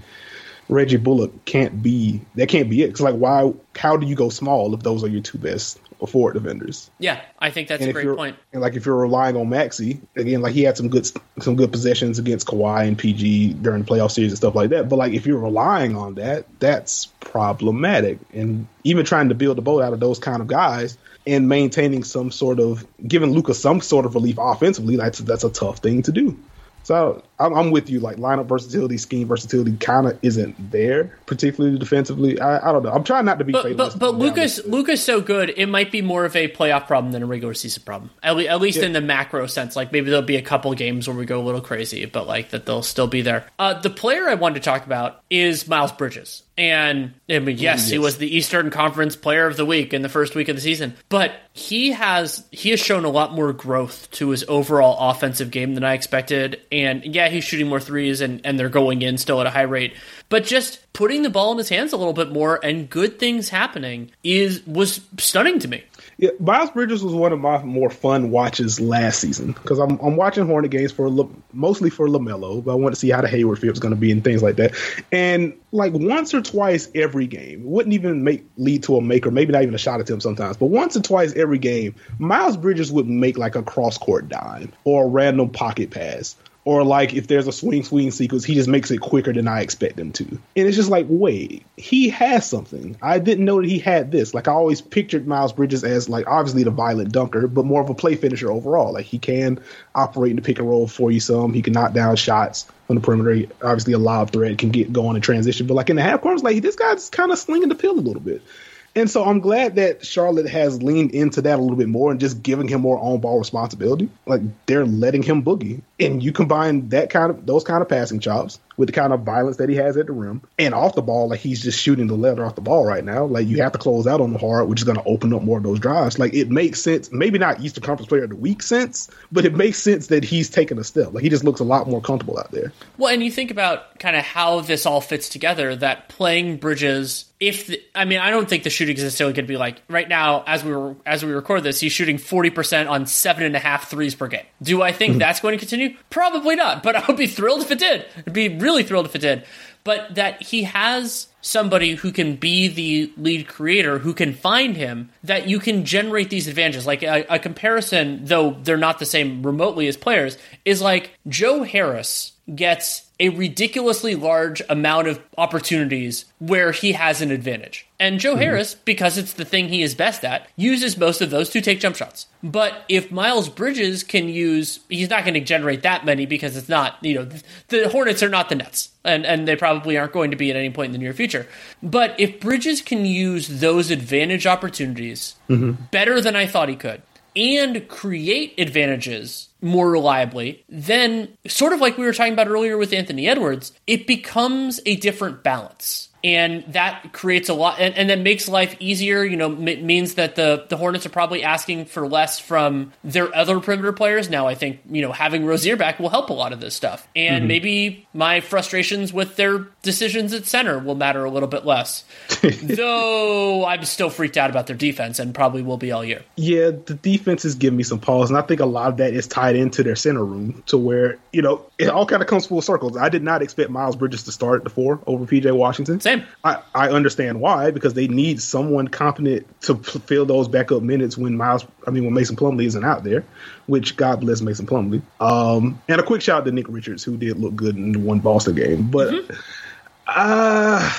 Reggie Bullock can't be that can't be it. It's like why how do you go small if those are your two best forward defenders? Yeah, I think that's and a great point. and like if you're relying on Maxi again, like he had some good some good possessions against Kawhi and PG during the playoff series and stuff like that. But like if you're relying on that, that's problematic. And even trying to build a boat out of those kind of guys and maintaining some sort of giving Luka's some sort of relief offensively, that's that's a tough thing to do. So I'm, I'm with you. Like lineup versatility, scheme versatility, kind of isn't there, particularly defensively. I, I don't know. I'm trying not to be. But but, but Luka's Luka's so good, it might be more of a playoff problem than a regular season problem. At, le- at least in the macro sense, like maybe there'll be a couple games where we go a little crazy, but like that they'll still be there. Uh, the player I wanted to talk about is Miles Bridges, and I mean, yes, he was the Eastern Conference Player of the Week in the first week of the season, but he has he has shown a lot more growth to his overall offensive game than I expected. And yeah, he's shooting more threes, and and they're going in still at a high rate, but just putting the ball in his hands a little bit more and good things happening is was stunning to me. Yeah, Miles Bridges was one of my more fun watches last season because I'm I'm watching Hornet games for mostly for Lamelo, but I want to see how the Hayward fit was going to be and things like that. And like once or twice every game, wouldn't even make lead to a make or maybe not even a shot at him sometimes, but once or twice every game, Miles Bridges would make like a cross court dime or a random pocket pass or like if there's a swing swing sequence, he just makes it quicker than I expect him to. And it's just like, wait, he has something. I didn't know that he had this. Like I always pictured Miles Bridges as like obviously the violent dunker, but more of a play finisher overall. Like he can operate in the pick and roll for you some. He can knock down shots on the perimeter. Obviously a lob threat can get going in transition. But like in the half court, like this guy's kind of slinging the pill a little bit. And so I'm glad that Charlotte has leaned into that a little bit more and just giving him more on ball responsibility. Like they're letting him boogie. And you combine that kind of those kind of passing chops with the kind of violence that he has at the rim and off the ball, like he's just shooting the leather off the ball right now. Like you have to close out on the hard, which is going to open up more of those drives. Like it makes sense, maybe not Eastern Conference Player of the Week sense, but it makes sense that he's taking a step. Like he just looks a lot more comfortable out there. Well, and you think about kind of how this all fits together. That playing Bridges, if the, I mean, I don't think the shooting is necessarily going to be like right now as we were as we record this. He's shooting forty percent on seven and a half threes per game. Do I think hmm. that's going to continue? Probably not. But I would be thrilled if it did. I'd be really thrilled if it did. But that he has somebody who can be the lead creator, who can find him, that you can generate these advantages. Like a, a comparison, though they're not the same remotely as players, is like Joe Harris gets a ridiculously large amount of opportunities where he has an advantage. And Joe mhm. Harris, because it's the thing he is best at, uses most of those to take jump shots. But if Miles Bridges can use, he's not going to generate that many because it's not, you know, the Hornets are not the Nets. And, and they probably aren't going to be at any point in the near future. But if Bridges can use those advantage opportunities mm-hmm. better than I thought he could, and create advantages more reliably, then sort of like we were talking about earlier with Anthony Edwards, it becomes a different balance. And that creates a lot, and, and that makes life easier. You know, m- means that the the Hornets are probably asking for less from their other perimeter players. Now, I think you know having Rozier back will help a lot of this stuff, and mm-hmm. maybe my frustrations with their decisions at center will matter a little bit less. Though I'm still freaked out about their defense, and probably will be all year. Yeah, the defense is giving me some pause, and I think a lot of that is tied into their center room to where you know it all kind of comes full circles I did not expect Miles Bridges to start at the four over PJ Washington. Same. I, I understand why because they need someone competent to fill those backup minutes when Miles, I mean when Mason Plumlee isn't out there, which God bless Mason Plumlee. Um, and a quick shout out to Nick Richards who did look good in the one Boston game, but. Uh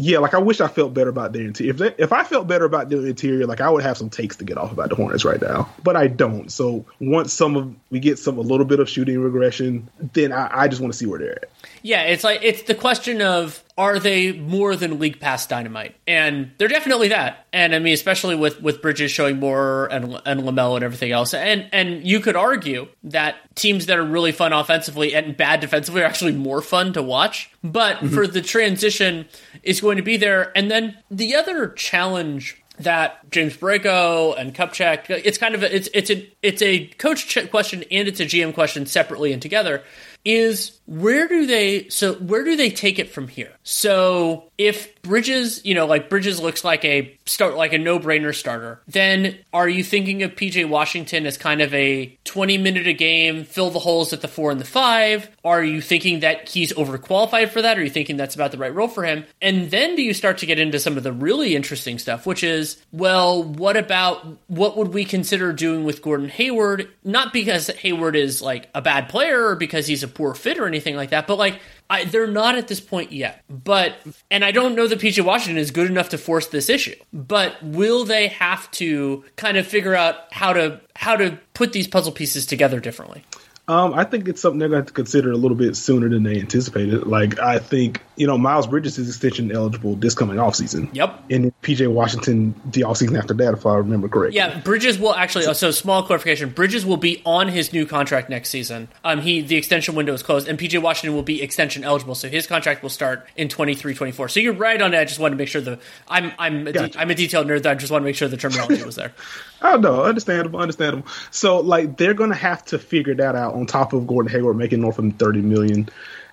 yeah, like I wish I felt better about their interior. If they, if I felt better about their interior, like I would have some takes to get off about the Hornets right now, but I don't. So once some of we get some a little bit of shooting regression, then I, I just want to see where they're at. Yeah, it's like it's the question of are they more than league pass dynamite? And they're definitely that. And I mean, especially with with Bridges showing more and and Lamelo and everything else. And and you could argue that teams that are really fun offensively and bad defensively are actually more fun to watch. But mm-hmm. for the transition, is going to be there. And then the other challenge that James Borrego and Kupchak, it's kind of a, it's it's a it's a coach question and it's a GM question separately and together. Is where do they so where do they take it from here? So if Bridges, you know, like Bridges looks like a start like a no-brainer starter, then are you thinking of PJ Washington as kind of a 20 minute a game, fill the holes at the 4 and the 5? Are you thinking that he's overqualified for that? Are you thinking that's about the right role for him? And then do you start to get into some of the really interesting stuff, which is, well, what about what would we consider doing with Gordon Hayward? Not because Hayward is like a bad player or because he's a poor fit or anything like that, but like I, they're not at this point yet. But and I don't know that PJ Washington is good enough to force this issue. But will they have to kind of figure out how to how to put these puzzle pieces together differently? Um, I think it's something they're going to have to consider a little bit sooner than they anticipated. Like, I think, you know, Miles Bridges is extension eligible this coming off season. Yep. And PJ Washington the off season after that, if I remember correctly. Yeah, Bridges will actually, so, so small clarification Bridges will be on his new contract next season. Um, he The extension window is closed, and PJ Washington will be extension eligible. So his contract will start in 23 24. So you're right on it. I just wanted to make sure the, I'm, I'm, a, gotcha. I'm a detailed nerd. I just want to make sure the terminology was there. Oh no, understandable, understandable. So like they're gonna have to figure that out on top of Gordon Hayward making north of thirty million.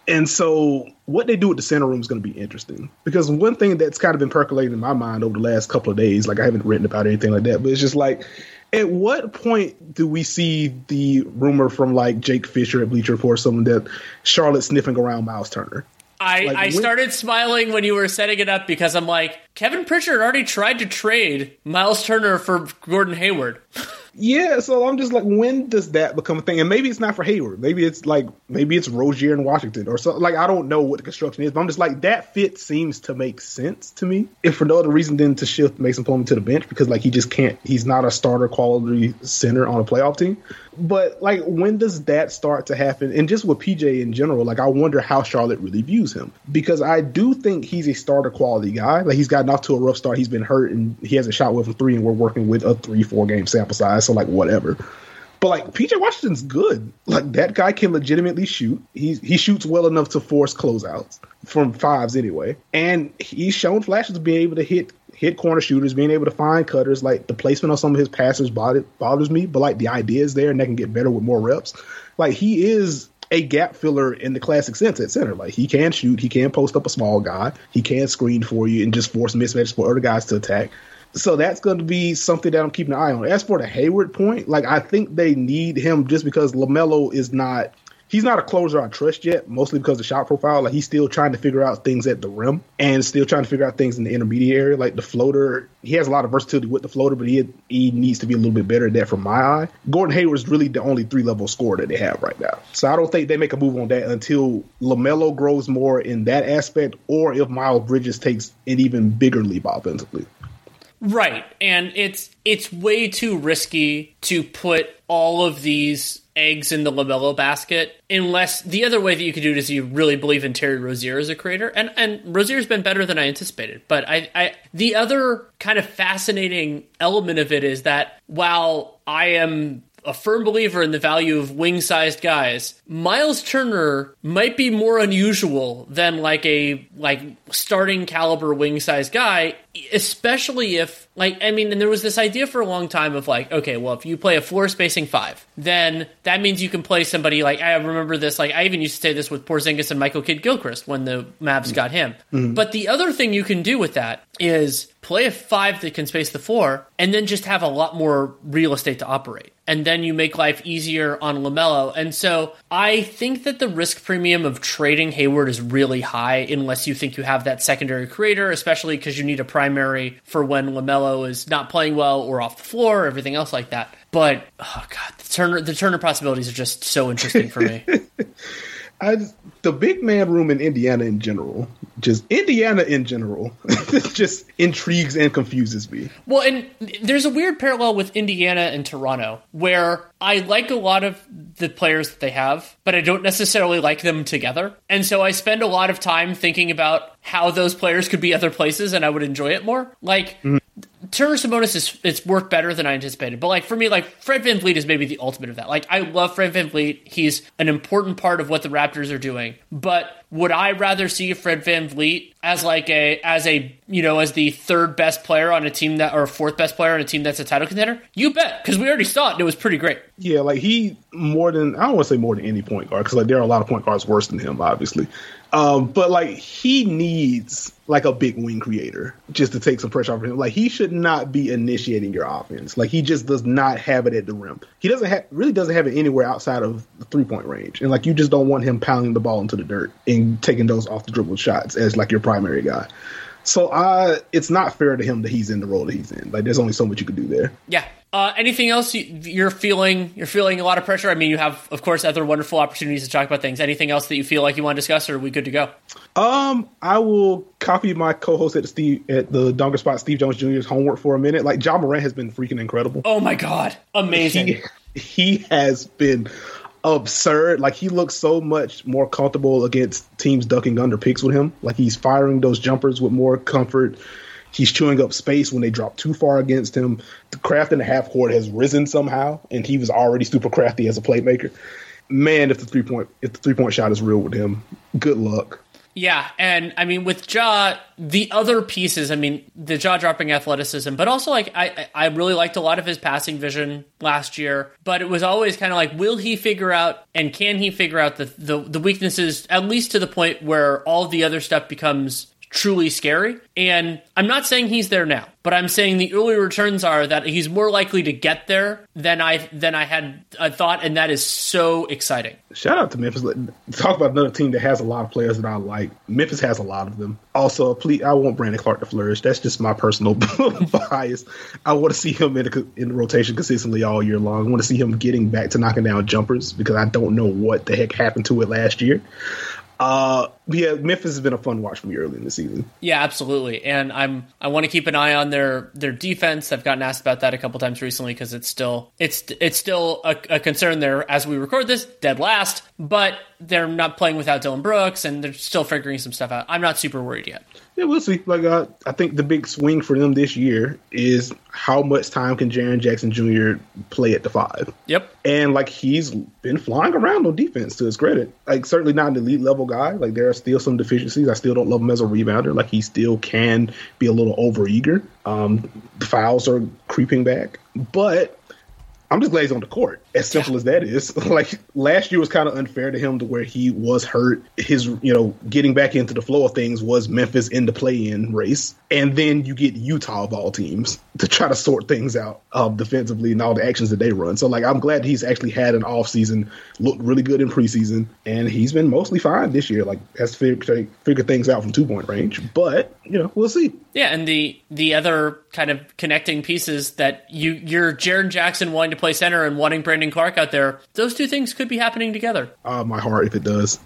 And so what they do with the center room is going to be interesting because one thing that's kind of been percolating in my mind over the last couple of days, like I haven't written about anything like that, but it's just like, at what point do we see the rumor from like Jake Fisher at Bleacher Report, someone that Charlotte sniffing around Miles Turner? I, like, I started smiling when you were setting it up because I'm like, Kevin Pritchard already tried to trade Miles Turner for Gordon Hayward. Yeah, so I'm just like, when does that become a thing? And maybe it's not for Hayward. Maybe it's like, maybe it's Rozier in Washington or something. Like, I don't know what the construction is, but I'm just like, that fit seems to make sense to me. If for no other reason than to shift Mason Plumlee to the bench because, like, he just can't, he's not a starter quality center on a playoff team. But, like, when does that start to happen? And just with PJ in general, like, I wonder how Charlotte really views him because I do think he's a starter quality guy. Like, he's gotten off to a rough start. He's been hurt and he hasn't shot with a three, and we're working with a three, four game sample size so like whatever. But like PJ Washington's good. Like that guy can legitimately shoot. He he shoots well enough to force closeouts from fives anyway. And he's shown flashes of being able to hit hit corner shooters, being able to find cutters. Like the placement of some of his passes bothers me, but like the idea is there and that can get better with more reps. Like he is a gap filler in the classic sense at center. Like he can shoot, he can post up a small guy, he can screen for you and just force mismatches for other guys to attack. So that's going to be something that I'm keeping an eye on. As for the Hayward point, like I think they need him just because Lamelo is not he's not a closer I trust yet, mostly because of the shot profile. Like he's still trying to figure out things at the rim and still trying to figure out things in the intermediate area. Like the floater, he has a lot of versatility with the floater, but he he needs to be a little bit better at that from my eye. Gordon Hayward is really the only three level scorer that they have right now. So I don't think they make a move on that until Lamelo grows more in that aspect, or if Miles Bridges takes an even bigger leap offensively. Right. And it's it's way too risky to put all of these eggs in the Lamelo basket unless the other way that you could do it is you really believe in Terry Rozier as a creator. And and Rozier's been better than I anticipated. But I, I the other kind of fascinating element of it is that while I am a firm believer in the value of wing sized guys. Miles Turner might be more unusual than like a like starting caliber wing sized guy, especially if like I mean, and there was this idea for a long time of like, okay, well, if you play a floor spacing five, then that means you can play somebody like I remember this. Like I even used to say this with Porzingis and Michael Kidd Gilchrist when the Mavs got him. Mm-hmm. But the other thing you can do with that is play a five that can space the floor, and then just have a lot more real estate to operate and then you make life easier on LaMelo. And so I think that the risk premium of trading Hayward is really high unless you think you have that secondary creator, especially because you need a primary for when LaMelo is not playing well or off the floor, or everything else like that. But oh god, the Turner the Turner possibilities are just so interesting for me. I the big man room in Indiana in general, just Indiana in general, just intrigues and confuses me. Well, and there's a weird parallel with Indiana and Toronto where I like a lot of the players that they have, but I don't necessarily like them together. And so I spend a lot of time thinking about how those players could be other places and I would enjoy it more. Like mm-hmm. Turner Sabonis is it's worked better than I anticipated. But like for me, like Fred VanVleet is maybe the ultimate of that. Like I love Fred VanVleet. He's an important part of what the Raptors are doing. But would I rather see Fred VanVleet as like a as a you know as the third best player on a team that or fourth best player on a team that's a title contender? You bet, because we already saw it and it was pretty great. Yeah, like he more than I don't want to say more than any point guard because like there are a lot of point guards worse than him, obviously. Um, but like he needs like a big wing creator just to take some pressure off of him. Like he should not be initiating your offense. Like he just does not have it at the rim. He doesn't have really doesn't have it anywhere outside of the three point range. And like you just don't want him pounding the ball into the dirt and taking those off the dribble shots as like your primary guy. So uh it's not fair to him that he's in the role that he's in. Like there's only so much you can do there. Yeah, uh, anything else you, are feeling? You're feeling a lot of pressure. I mean, you have, of course, other wonderful opportunities to talk about things. Anything else that you feel like you want to discuss, or are we good to go? Um, I will copy my co-host at the Steve at the Dunker Spot, Steve Jones Jr.'s homework for a minute. Like Ja Morant has been freaking incredible. Oh my god, amazing! He, he has been absurd. Like he looks so much more comfortable against teams ducking under picks with him. Like he's firing those jumpers with more comfort. He's chewing up space when they drop too far against him. The craft in the half court has risen somehow, and he was already super crafty as a playmaker. Man, if the three point if the three point shot is real with him, good luck. Yeah, and I mean with Ja, the other pieces, I mean the jaw dropping athleticism, but also like I I really liked a lot of his passing vision last year, but it was always kind of like will he figure out and can he figure out the, the the weaknesses at least to the point where all the other stuff becomes truly scary. And I'm not saying he's there now, but I'm saying the early returns are that he's more likely to get there than I than I had I thought, and that is so exciting. Shout out to Memphis. Talk about another team that has a lot of players that I like. Memphis has a lot of them. Also, please, I want Brandon Clarke to flourish. That's just my personal bias. I want to see him in, a, in rotation consistently all year long. I want to see him getting back to knocking down jumpers because I don't know what the heck happened to it last year. Uh, yeah, Memphis has been a fun watch for me early in the season. Yeah, absolutely. And I'm I want to keep an eye on their their defense. I've gotten asked about that a couple times recently because it's still it's it's still a, a concern there as we record this, dead last. But they're not playing without Dillon Brooks, and they're still figuring some stuff out. I'm not super worried yet. Yeah, we'll see. Like, uh, I think the big swing for them this year is how much time can Jaren Jackson Jr. play at the five. Yep. And like he's been flying around on defense to his credit. Like certainly not an elite level guy. Like there are still some deficiencies. I still don't love him as a rebounder. Like he still can be a little overeager. Um, the fouls are creeping back, but I'm just glad he's on the court. As simple as that is. like last year was kind of unfair to him to where he was hurt. His, you know, getting back into the flow of things was Memphis in the play-in race, and then you get Utah of all teams to try to sort things out um, defensively and all the actions that they run. So like I'm glad he's actually had an off season, looked really good in preseason, and he's been mostly fine this year. Like has to figure, figure things out from two point range, but you know we'll see. Yeah, and the the other kind of connecting pieces that you you're Jaren Jackson wanting to play center and wanting Brandon Clarke out there. Those two things could be happening together. Uh, my heart, if it does.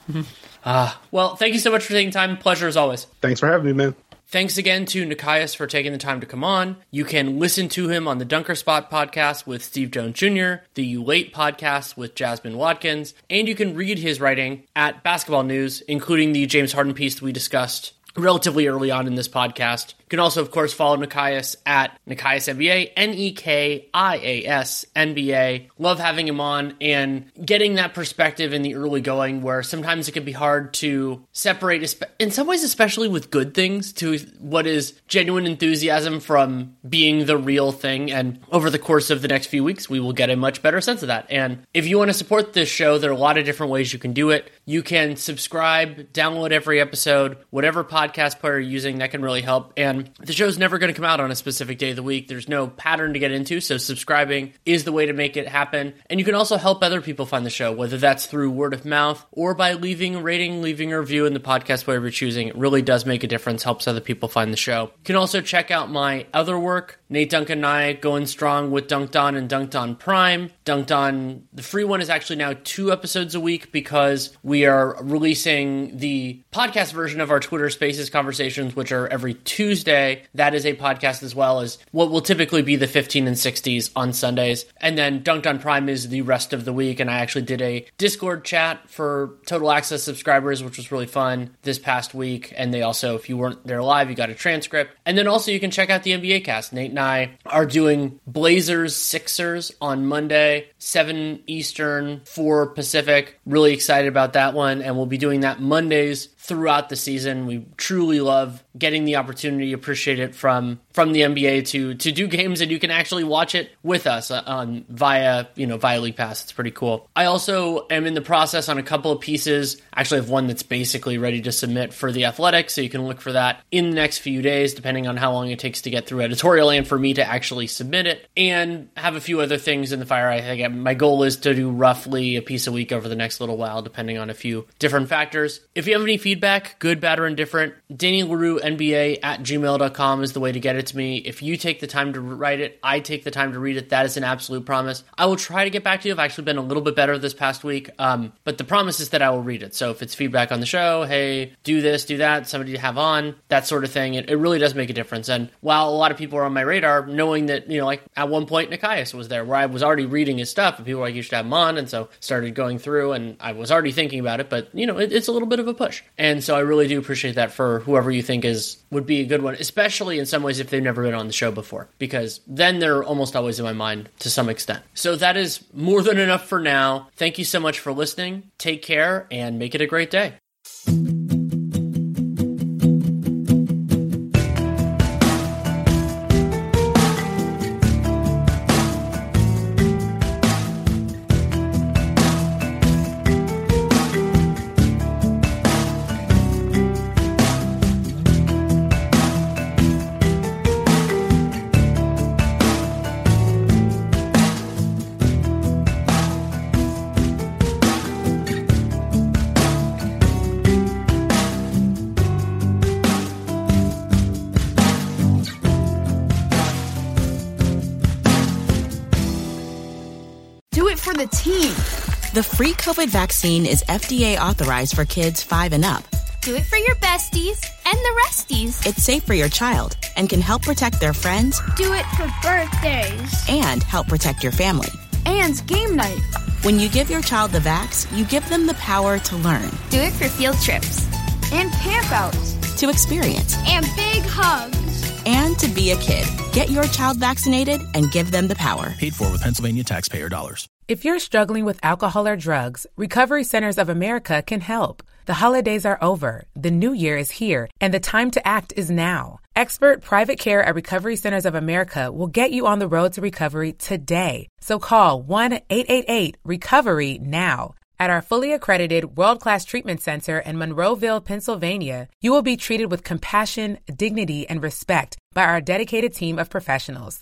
Ah, uh, well, thank you so much for taking time. Pleasure as always. Thanks for having me, man. Thanks again to Nekias for taking the time to come on. You can listen to him on the Dunker Spot podcast with Steve Jones Jr., the You Late podcast with Jasmine Watkins, and you can read his writing at Basketball News, including the James Harden piece we discussed relatively early on in this podcast. You can also, of course, follow Nekias at Nekias NBA, N E K I A S NBA. Love having him on and getting that perspective in the early going where sometimes it can be hard to separate, in some ways, especially with good things, to what is genuine enthusiasm from being the real thing. And over the course of the next few weeks, we will get a much better sense of that. And if you want to support this show, there are a lot of different ways you can do it. You can subscribe, download every episode, whatever podcast player you're using, that can really help. And Um, the show's never going to come out on a specific day of the week. There's no pattern to get into, so subscribing is the way to make it happen. And you can also help other people find the show, whether that's through word of mouth or by leaving a rating, leaving a review in the podcast whatever you're choosing. It really does make a difference, helps other people find the show. You can also check out my other work, Nate Duncan and I going strong with Dunked On and Dunked On Prime Dunked On. The free one is actually now two episodes a week because we are releasing the podcast version of our Twitter Spaces conversations, which are every Tuesday. That is a podcast as well as what will typically be the 15 and 60s on Sundays. And then Dunked On Prime is the rest of the week. And I actually did a Discord chat for Total Access subscribers, which was really fun this past week. And they also, if you weren't there live, you got a transcript. And then also you can check out the NBA cast. Nate and I are doing Blazers Sixers on Monday, 7 Eastern, 4 Pacific. Really excited about that one. And we'll be doing that Mondays throughout the season. We truly love getting the opportunity, appreciate it from from the NBA to to do games and you can actually watch it with us uh, on via you know via League Pass. It's pretty cool. I also am in the process on a couple of pieces. Actually, have one that's basically ready to submit for the Athletic, so you can look for that in the next few days, depending on how long it takes to get through editorial and for me to actually submit it. And have a few other things in the fire. I think my goal is to do roughly a piece a week over the next little while, depending on a few different factors. If you have any feedback, good, bad, or indifferent, Danny Leroux NBA at gmail.com is the way to get it me. If you take the time to write it, I take the time to read it. That is an absolute promise. I will try to get back to you. I've actually been a little bit better this past week, um, but the promise is that I will read it. So if it's feedback on the show, hey, do this, do that, somebody to have on, that sort of thing, it, it really does make a difference. And while a lot of people are on my radar, knowing that, you know, like at one point Nekias was there where I was already reading his stuff and people were like, you should have him on. And so started going through and I was already thinking about it, but, you know, it, it's a little bit of a push. And so I really do appreciate that for whoever you think is would be a good one, especially in some ways if they've never been on the show before, because then they're almost always in my mind to some extent. So that is more than enough for now. Thank you so much for listening. Take care and make it a great day. The free COVID vaccine is FDA authorized for kids 5 and up. Do it for your besties and the resties. It's safe for your child and can help protect their friends Do it for birthdays. and help protect your family. And game night. When you give your child the vax, you give them the power to learn, Do it for field trips. And camp outs. to experience, And big hugs. and to be a kid. Get your child vaccinated and give them the power. Paid for with Pennsylvania taxpayer dollars. If you're struggling with alcohol or drugs, Recovery Centers of America can help. The holidays are over, the new year is here, and the time to act is now. Expert private care at Recovery Centers of America will get you on the road to recovery today. So call 1 888 Recovery now. At our fully accredited world class treatment center in Monroeville, Pennsylvania, you will be treated with compassion, dignity, and respect by our dedicated team of professionals.